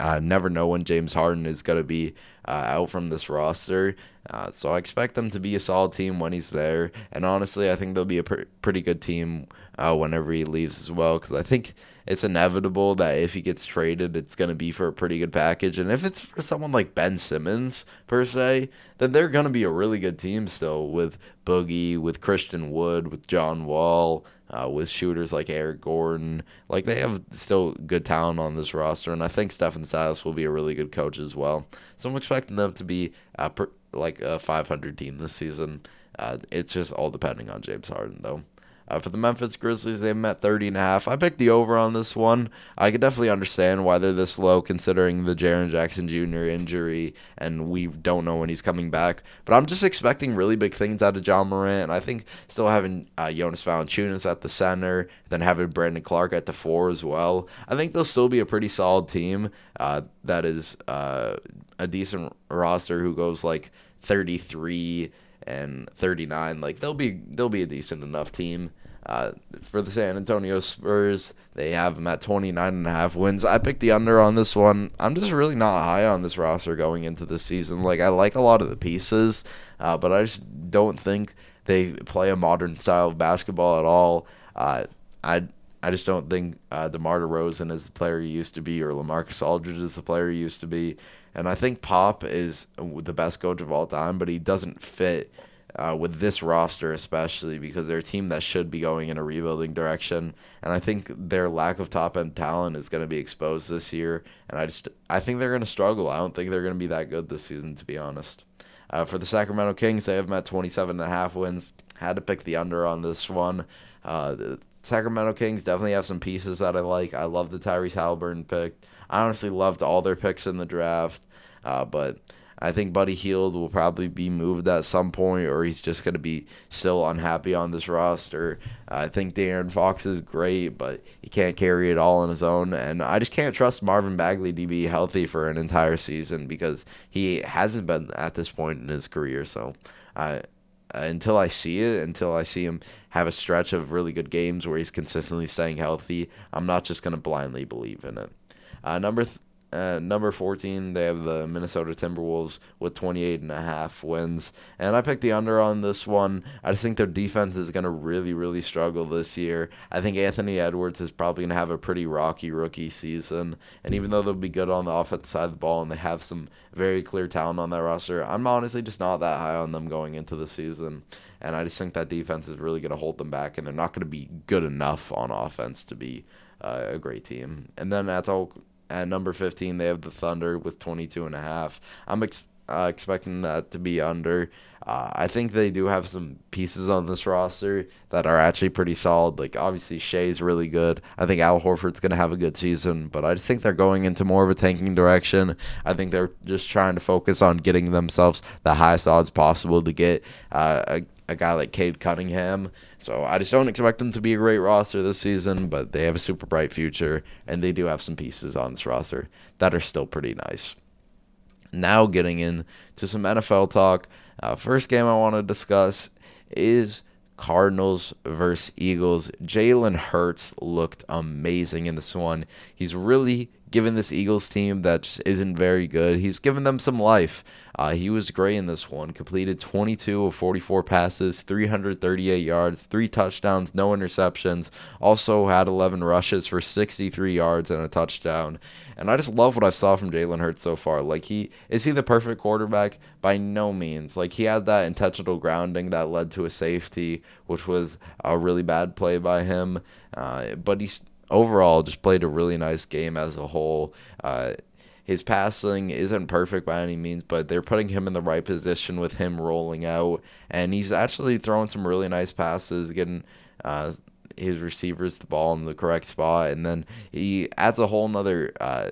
I never know when James Harden is going to be uh, out from this roster. Uh, so I expect them to be a solid team when he's there. And honestly, I think they'll be a pr- pretty good team uh, whenever he leaves as well because I think it's inevitable that if he gets traded, it's going to be for a pretty good package. And if it's for someone like Ben Simmons, per se, then they're going to be a really good team still with Boogie, with Christian Wood, with John Wall uh, with shooters like Eric Gordon. Like they have still good talent on this roster, and I think Stephen Silas will be a really good coach as well. So I'm expecting them to be uh, per, like a 500 team this season. Uh, it's just all depending on James Harden, though. Uh, for the Memphis Grizzlies, they met 30 and a half. I picked the over on this one. I could definitely understand why they're this low considering the Jaren Jackson Jr. injury, and we don't know when he's coming back. But I'm just expecting really big things out of Ja Morant. I think still having uh, Jonas Valanciunas at the center, then having Brandon Clarke at the four as well. I think they'll still be a pretty solid team uh, that is uh, a decent roster who goes like 33 and 39. Like they'll be they'll be a decent enough team. Uh, for the San Antonio Spurs, they have them at 29 and a half wins. I picked the under on this one. I'm just really not high on this roster going into the season. Like I like a lot of the pieces, uh, but I just don't think they play a modern style of basketball at all. Uh, I I just don't think uh, DeMar DeRozan is the player he used to be, or LaMarcus Aldridge is the player he used to be. And I think Pop is the best coach of all time, but he doesn't fit uh, with this roster, especially because they're a team that should be going in a rebuilding direction. And I think their lack of top end talent is going to be exposed this year. And I just I think they're going to struggle. I don't think they're going to be that good this season, to be honest. Uh, for the Sacramento Kings, they have met 27 and a half wins. Had to pick the under on this one. Uh, the Sacramento Kings definitely have some pieces that I like. I love the Tyrese Halliburton pick. I honestly loved all their picks in the draft, uh, but I think Buddy Hield will probably be moved at some point, or he's just going to be still unhappy on this roster. I think De'Aaron Fox is great, but he can't carry it all on his own. And I just can't trust Marvin Bagley to be healthy for an entire season because he hasn't been at this point in his career. So I. until I see it, until I see him have a stretch of really good games where he's consistently staying healthy, I'm not just going to blindly believe in it. Uh, number th- number 14, they have the Minnesota Timberwolves with 28 and a half wins. And I picked the under on this one. I just think their defense is going to really, really struggle this year. I think Anthony Edwards is probably going to have a pretty rocky rookie season. And even though they'll be good on the offensive side of the ball and they have some very clear talent on that roster, I'm honestly just not that high on them going into the season. And I just think that defense is really going to hold them back, and they're not going to be good enough on offense to be uh, a great team. And then at all at number 15, they have the Thunder with 22 and a half. I'm ex- uh, expecting that to be under. Uh, I think they do have some pieces on this roster that are actually pretty solid. Like obviously Shai's really good. I think Al Horford's gonna have a good season, but I just think they're going into more of a tanking direction. I think they're just trying to focus on getting themselves the highest odds possible to get uh, a a guy like Cade Cunningham. So I just don't expect them to be a great roster this season, but they have a super bright future, and they do have some pieces on this roster that are still pretty nice. Now getting into some NFL talk. Uh, first game I want to discuss is Cardinals versus Eagles. Jalen Hurts looked amazing in this one. He's really given this Eagles team that just isn't very good. He's given them some life. Uh, he was great in this one. Completed 22 of 44 passes, 338 yards, three touchdowns, no interceptions. Also had 11 rushes for 63 yards and a touchdown. And I just love what I saw from Jalen Hurts so far. Like he is he the perfect quarterback? By no means. Like he had that intentional grounding that led to a safety, which was a really bad play by him. Uh, but he's overall just played a really nice game as a whole. Uh, his passing isn't perfect by any means, but they're putting him in the right position with him rolling out, and he's actually throwing some really nice passes, getting uh, his receivers the ball in the correct spot, and then he adds a whole nother uh,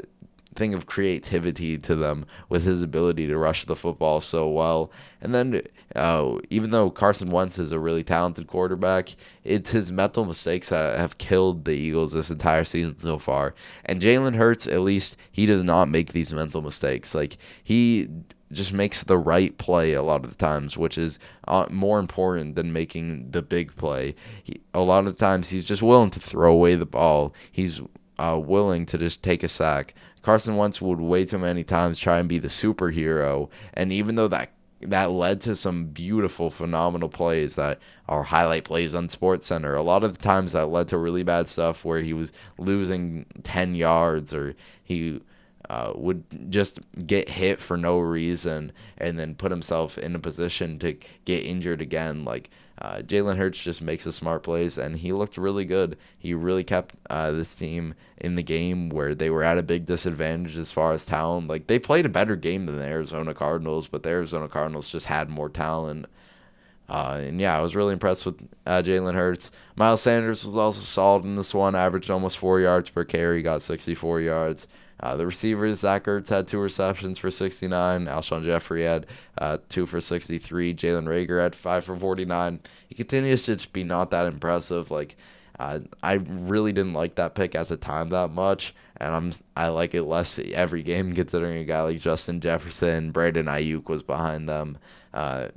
thing of creativity to them with his ability to rush the football so well. And then, uh, even though Carson Wentz is a really talented quarterback, it's his mental mistakes that have killed the Eagles this entire season so far. And Jalen Hurts, at least, he does not make these mental mistakes. Like, he just makes the right play a lot of the times, which is uh, more important than making the big play. He, a lot of times, he's just willing to throw away the ball. He's uh, willing to just take a sack. Carson Wentz would way too many times try and be the superhero, and even though that that led to some beautiful, phenomenal plays that are highlight plays on SportsCenter. A lot of the times that led to really bad stuff where he was losing ten yards or he uh, would just get hit for no reason and then put himself in a position to get injured again. Like uh, Jalen Hurts just makes the smart plays, and he looked really good. He really kept uh, this team in the game where they were at a big disadvantage as far as talent. Like they played a better game than the Arizona Cardinals, but the Arizona Cardinals just had more talent. Uh, and yeah, I was really impressed with uh, Jalen Hurts. Miles Sanders was also solid in this one, averaged almost four yards per carry, got 64 yards. Uh, the receivers, Zach Ertz had two receptions for 69. Alshon Jeffery had uh, two for 63. Jalen Reagor had five for 49. He continues to just be not that impressive. Like, uh, I really didn't like that pick at the time that much, and I'm I like it less every game considering a guy like Justin Jefferson, Brandon Aiyuk was behind them. Uh,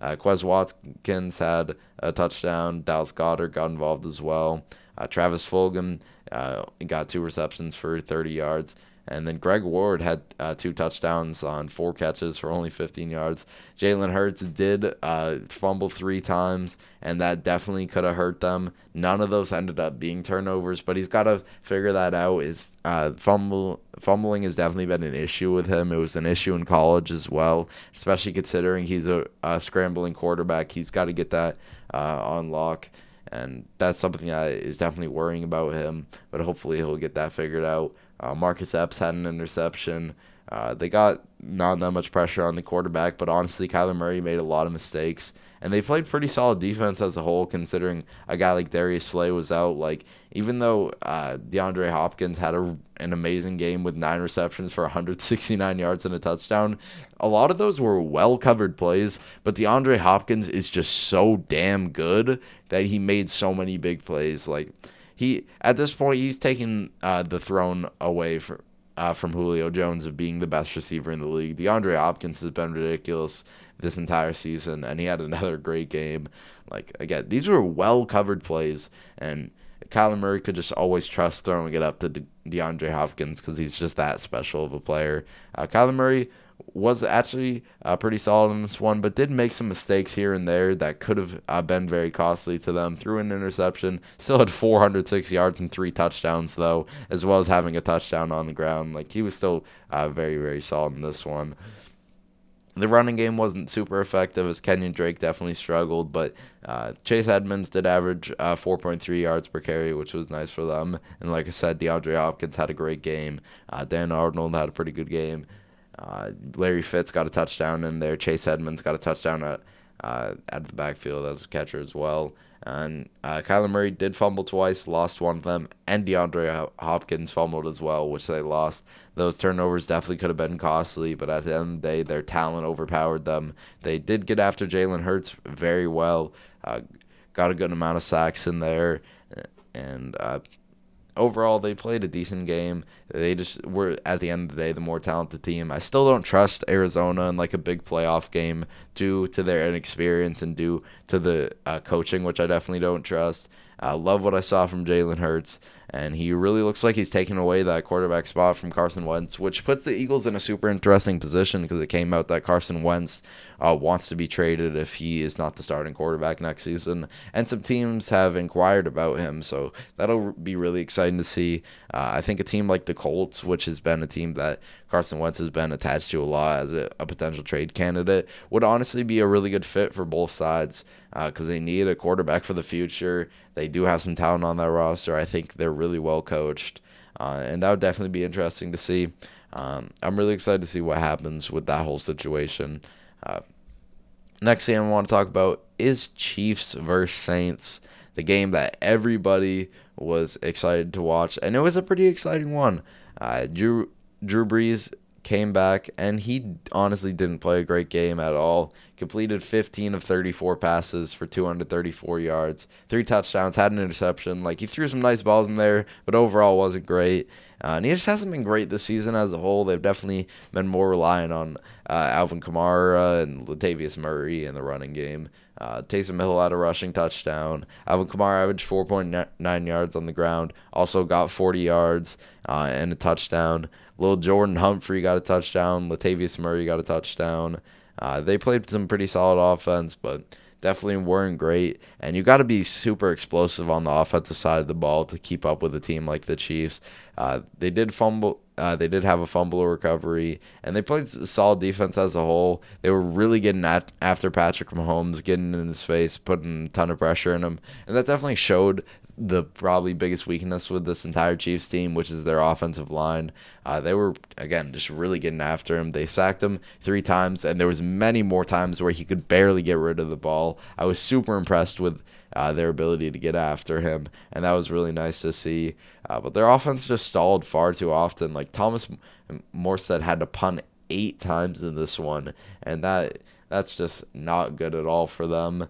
uh, Quez Watkins had a touchdown. Dallas Goedert got involved as well. Uh, Travis Fulgham uh, got two receptions for 30 yards. And then Greg Ward had uh, two touchdowns on four catches for only 15 yards. Jalen Hurts did uh, fumble three times, and that definitely could have hurt them. None of those ended up being turnovers, but he's got to figure that out. Is uh, fumble fumbling has definitely been an issue with him. It was an issue in college as well, especially considering he's a, a scrambling quarterback. He's got to get that uh, on lock and that's something that is definitely worrying about him. But hopefully he'll get that figured out. Uh, Marcus Epps had an interception. Uh, they got not that much pressure on the quarterback, but honestly, Kyler Murray made a lot of mistakes, and they played pretty solid defense as a whole, considering a guy like Darius Slay was out. Like even though uh, DeAndre Hopkins had a, an amazing game with nine receptions for 169 yards and a touchdown, a lot of those were well covered plays. But DeAndre Hopkins is just so damn good that he made so many big plays. Like he at this point he's taking uh, the throne away from uh, from Julio Jones of being the best receiver in the league. DeAndre Hopkins has been ridiculous this entire season, and he had another great game. Like again, these were well covered plays, and Kyler Murray could just always trust throwing it up to De- DeAndre Hopkins because he's just that special of a player. Uh, Kyler Murray was actually uh, pretty solid in this one, but did make some mistakes here and there that could have uh, been very costly to them. Threw an interception, still had 406 yards and three touchdowns, though, as well as having a touchdown on the ground. Like, he was still uh, very, very solid in this one. The running game wasn't super effective as Kenyan Drake definitely struggled, but uh, Chase Edmonds did average uh, 4.3 yards per carry, which was nice for them. And like I said, DeAndre Hopkins had a great game. Uh, Dan Arnold had a pretty good game. Uh, Larry Fitz got a touchdown in there. Chase Edmonds got a touchdown at uh, at the backfield as a catcher as well. And uh, Kyler Murray did fumble twice, lost one of them, and DeAndre Hopkins fumbled as well, which they lost. Those turnovers definitely could have been costly, but at the end of the day, their talent overpowered them. They did get after Jalen Hurts very well, uh, got a good amount of sacks in there, and uh, overall they played a decent game. They just were at the end of the day the more talented team. I still don't trust Arizona in like a big playoff game due to their inexperience and due to the uh, coaching, which I definitely don't trust. I love what I saw from Jalen Hurts and he really looks like he's taking away that quarterback spot from Carson Wentz, which puts the Eagles in a super interesting position because it came out that Carson Wentz uh, wants to be traded if he is not the starting quarterback next season, and some teams have inquired about him, so that'll be really exciting to see. Uh, I think a team like the Colts, which has been a team that Carson Wentz has been attached to a lot as a, a potential trade candidate, would honestly be a really good fit for both sides because uh, they need a quarterback for the future. They do have some talent on their roster. I think they're really well coached, uh, and that would definitely be interesting to see. Um, I'm really excited to see what happens with that whole situation. Uh, next thing I want to talk about is Chiefs versus Saints. the game that everybody was excited to watch, and it was a pretty exciting one. Uh, Drew Drew Brees came back, and he honestly didn't play a great game at all. Completed 15 of 34 passes for 234 yards, three touchdowns, had an interception. Like he threw some nice balls in there, but overall wasn't great. Uh, and he just hasn't been great this season as a whole. They've definitely been more reliant on uh, Alvin Kamara and Latavius Murray in the running game. Uh, Taysom Hill had a rushing touchdown. Alvin Kamara averaged 4.9 yards on the ground. Also got 40 yards uh, and a touchdown. Lil'Jordan Humphrey got a touchdown. Latavius Murray got a touchdown. Uh, they played some pretty solid offense, but definitely weren't great. And you got to be super explosive on the offensive side of the ball to keep up with a team like the Chiefs. Uh, they did fumble. Uh, they did have a fumble recovery, and they played solid defense as a whole. They were really getting at after Patrick Mahomes, getting in his face, putting a ton of pressure in him, and that definitely showed the probably biggest weakness with this entire Chiefs team, which is their offensive line. Uh, they were again just really getting after him. They sacked him three times, and there was many more times where he could barely get rid of the ball. I was super impressed with uh, their ability to get after him, and that was really nice to see. Uh, but their offense just stalled far too often. Like Thomas Morstead had to punt eight times in this one, and that that's just not good at all for them.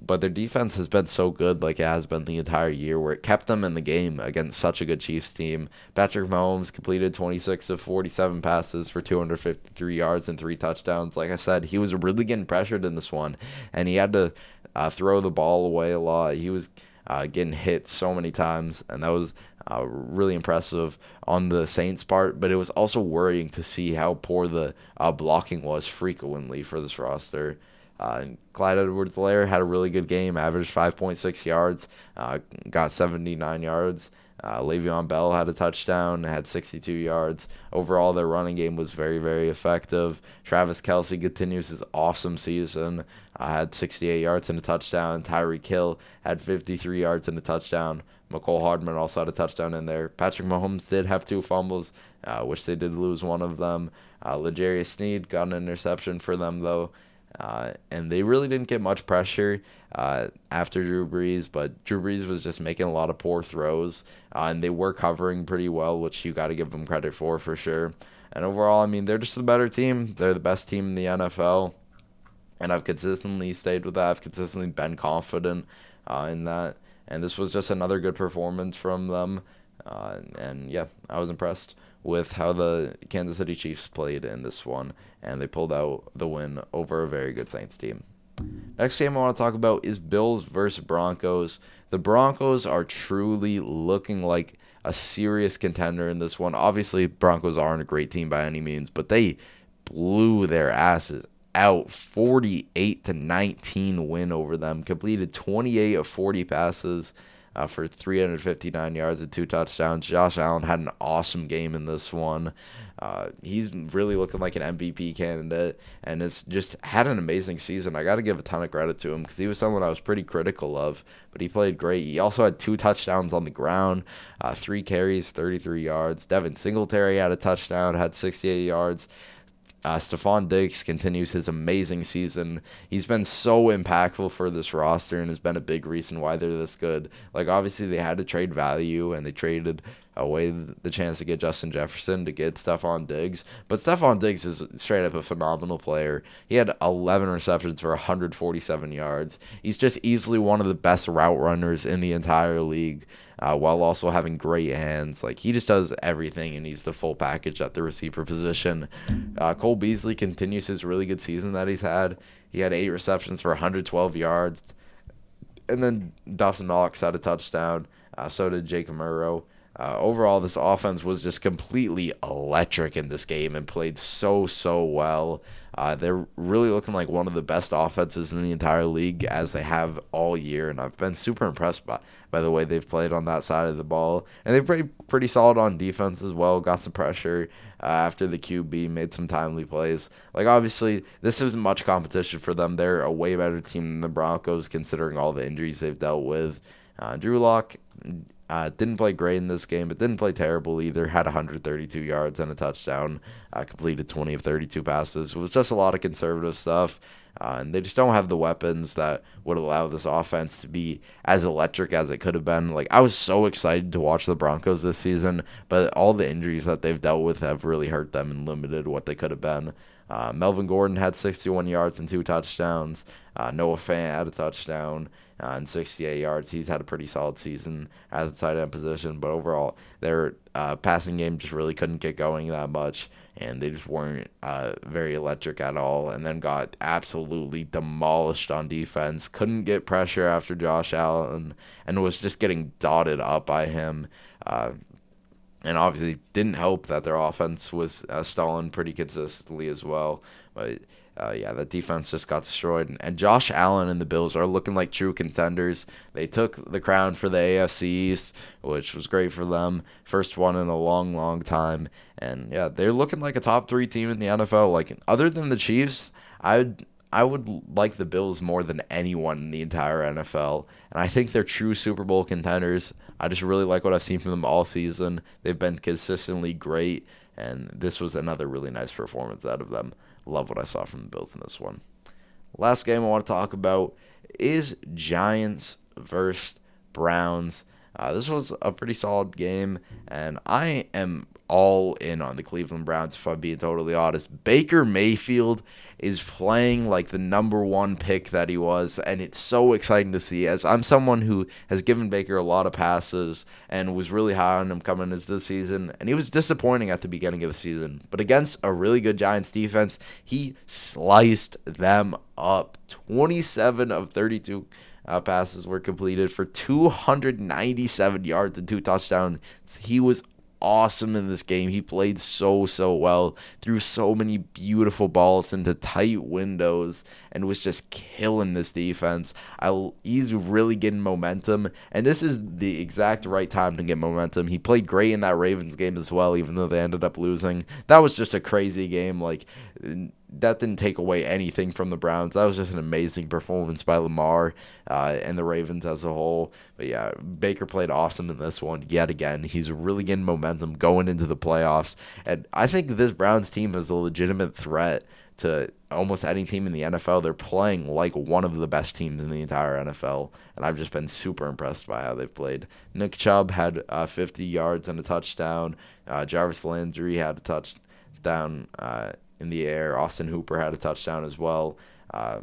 But their defense has been so good, like it has been the entire year, where it kept them in the game against such a good Chiefs team. Patrick Mahomes completed 26 of 47 passes for 253 yards and three touchdowns. Like I said, he was really getting pressured in this one, and he had to uh, throw the ball away a lot. He was uh, getting hit so many times, and that was uh, really impressive on the Saints' part. But it was also worrying to see how poor the uh, blocking was frequently for this roster. Uh, Clyde Edwards-Helaire had a really good game, averaged 5.6 yards, uh, got 79 yards. Uh, Le'Veon Bell had a touchdown, had 62 yards. Overall, their running game was very, very effective. Travis Kelce continues his awesome season, uh, had 68 yards and a touchdown. Tyreek Hill had 53 yards and a touchdown. Mecole Hardman also had a touchdown in there. Patrick Mahomes did have two fumbles, uh, which they did lose one of them. Uh, L'Jarius Sneed got an interception for them, though. Uh, and they really didn't get much pressure uh, after Drew Brees, but Drew Brees was just making a lot of poor throws, uh, and they were covering pretty well, which you got to give them credit for for sure. And overall, I mean, they're just a better team. They're the best team in the NFL, and I've consistently stayed with that. I've consistently been confident uh, in that, and this was just another good performance from them. Uh, and yeah, I was impressed with how the Kansas City Chiefs played in this one, and they pulled out the win over a very good Saints team. Next game I want to talk about is Bills versus Broncos. The Broncos are truly looking like a serious contender in this one. Obviously, Broncos aren't a great team by any means, but they blew their asses out 48 to 19 win over them. Completed 28 of 40 passes uh, for 359 yards and two touchdowns. Josh Allen had an awesome game in this one. Uh, he's really looking like an MVP candidate and has just had an amazing season. I got to give a ton of credit to him because he was someone I was pretty critical of, but he played great. He also had two touchdowns on the ground, uh, three carries, 33 yards. Devin Singletary had a touchdown, had 68 yards. Uh, Stefon Diggs continues his amazing season. He's been so impactful for this roster and has been a big reason why they're this good. Like, obviously, they had to trade value and they traded away the chance to get Justin Jefferson to get Stefon Diggs. But Stefon Diggs is straight up a phenomenal player. He had 11 receptions for 147 yards. He's just easily one of the best route runners in the entire league uh, while also having great hands. Like he just does everything, and he's the full package at the receiver position. Uh, Cole Beasley continues his really good season that he's had. He had eight receptions for 112 yards, and then Dawson Knox had a touchdown. Uh, so did Jake Murrow. Uh, overall, this offense was just completely electric in this game and played so so well. Uh, they're really looking like one of the best offenses in the entire league as they have all year, and I've been super impressed by by the way they've played on that side of the ball. And they've played pretty solid on defense as well. Got some pressure uh, after the QB made some timely plays. Like obviously, this isn't much competition for them. They're a way better team than the Broncos considering all the injuries they've dealt with. Uh, Drew Lock uh, didn't play great in this game, but didn't play terrible either. Had 132 yards and a touchdown. Uh, completed 20 of 32 passes. It was just a lot of conservative stuff. Uh, and they just don't have the weapons that would allow this offense to be as electric as it could have been. Like I was so excited to watch the Broncos this season, but all the injuries that they've dealt with have really hurt them and limited what they could have been. Uh, Melvin Gordon had 61 yards and two touchdowns. Uh, Noah Fant had a touchdown uh, and 68 yards. He's had a pretty solid season at the tight end position, but overall, their uh, passing game just really couldn't get going that much, and they just weren't uh, very electric at all. And then got absolutely demolished on defense. Couldn't get pressure after Josh Allen, and was just getting dotted up by him. Uh, and obviously didn't help that their offense was uh, stalling pretty consistently as well. But uh, yeah, that defense just got destroyed. And, Josh Allen and the Bills are looking like true contenders. They took the crown for the AFC East, which was great for them. First one in a long, long time. And yeah, they're looking like a top three team in the NFL. Like other than the Chiefs, I'd I would like the Bills more than anyone in the entire NFL. And I think they're true Super Bowl contenders. I just really like what I've seen from them all season. They've been consistently great, and this was another really nice performance out of them. Love what I saw from the Bills in this one. Last game I want to talk about is Giants versus Browns. Uh, this was a pretty solid game, and I am all in on the Cleveland Browns, if I'm being totally honest. Baker Mayfield is playing like the number one pick that he was, and it's so exciting to see. As I'm someone who has given Baker a lot of passes and was really high on him coming into the season, and he was disappointing at the beginning of the season. But against a really good Giants defense, he sliced them up. 27 of 32 uh, passes were completed for 297 yards and two touchdowns. He was awesome in this game. He played so, so well, threw so many beautiful balls into tight windows, and was just killing this defense. I, he's really getting momentum, and this is the exact right time to get momentum. He played great in that Ravens game as well, even though they ended up losing. That was just a crazy game. Like, that didn't take away anything from the Browns. That was just an amazing performance by Lamar uh, and the Ravens as a whole. But yeah, Baker played awesome in this one yet again. He's really getting momentum going into the playoffs. And I think this Browns team is a legitimate threat to almost any team in the NFL. They're playing like one of the best teams in the entire NFL, and I've just been super impressed by how they've played. Nick Chubb had uh, 50 yards and a touchdown. Uh, Jarvis Landry had a touchdown. In the air. Austin Hooper had a touchdown as well. Uh,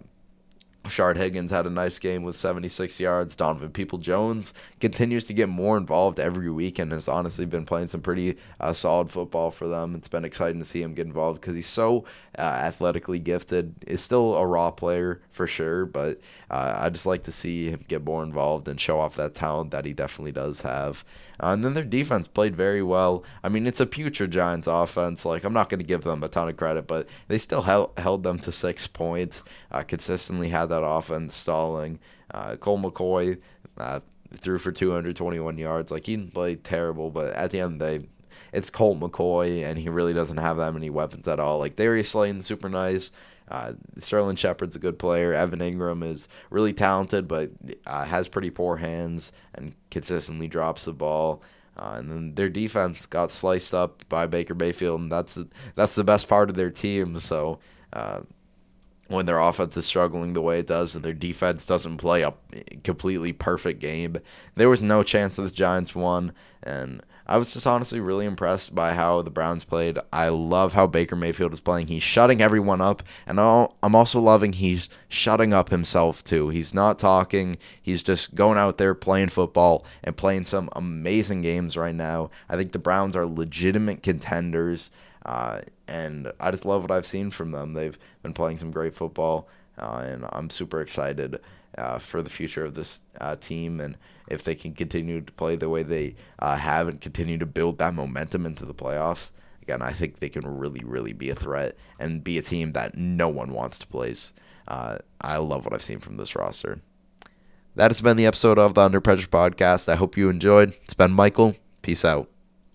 Rashard Higgins had a nice game with 76 yards. Donovan Peoples-Jones continues to get more involved every week and has honestly been playing some pretty uh, solid football for them. It's been exciting to see him get involved because he's so uh, athletically gifted. Is still a raw player for sure, but uh, I just like to see him get more involved and show off that talent that he definitely does have. Uh, and then their defense played very well. I mean, it's a putrid Giants offense. Like, I'm not going to give them a ton of credit, but they still held, held them to six points, uh, consistently had that offense stalling. Uh, Colt McCoy uh, threw for 221 yards. Like, he didn't play terrible, but at the end of the day, it's Colt McCoy, and he really doesn't have that many weapons at all. Like, Darius Slayton's super nice. Uh, Sterling Shepard's a good player. Evan Engram is really talented, but uh, has pretty poor hands and consistently drops the ball. Uh, and then their defense got sliced up by Baker Mayfield, and that's the, that's the best part of their team. So uh, when their offense is struggling the way it does and their defense doesn't play a completely perfect game, there was no chance that the Giants won. And I was just honestly really impressed by how the Browns played. I love how Baker Mayfield is playing. He's shutting everyone up, and I'm also loving he's shutting up himself too. He's not talking. He's just going out there playing football and playing some amazing games right now. I think the Browns are legitimate contenders, uh, and I just love what I've seen from them. They've been playing some great football, uh, and I'm super excited uh, for the future of this uh, team and if they can continue to play the way they uh, have and continue to build that momentum into the playoffs. Again, I think they can really, really be a threat and be a team that no one wants to place. Uh, I love what I've seen from this roster. That has been the episode of the Under Pressure podcast. I hope you enjoyed. It's been Michael. Peace out.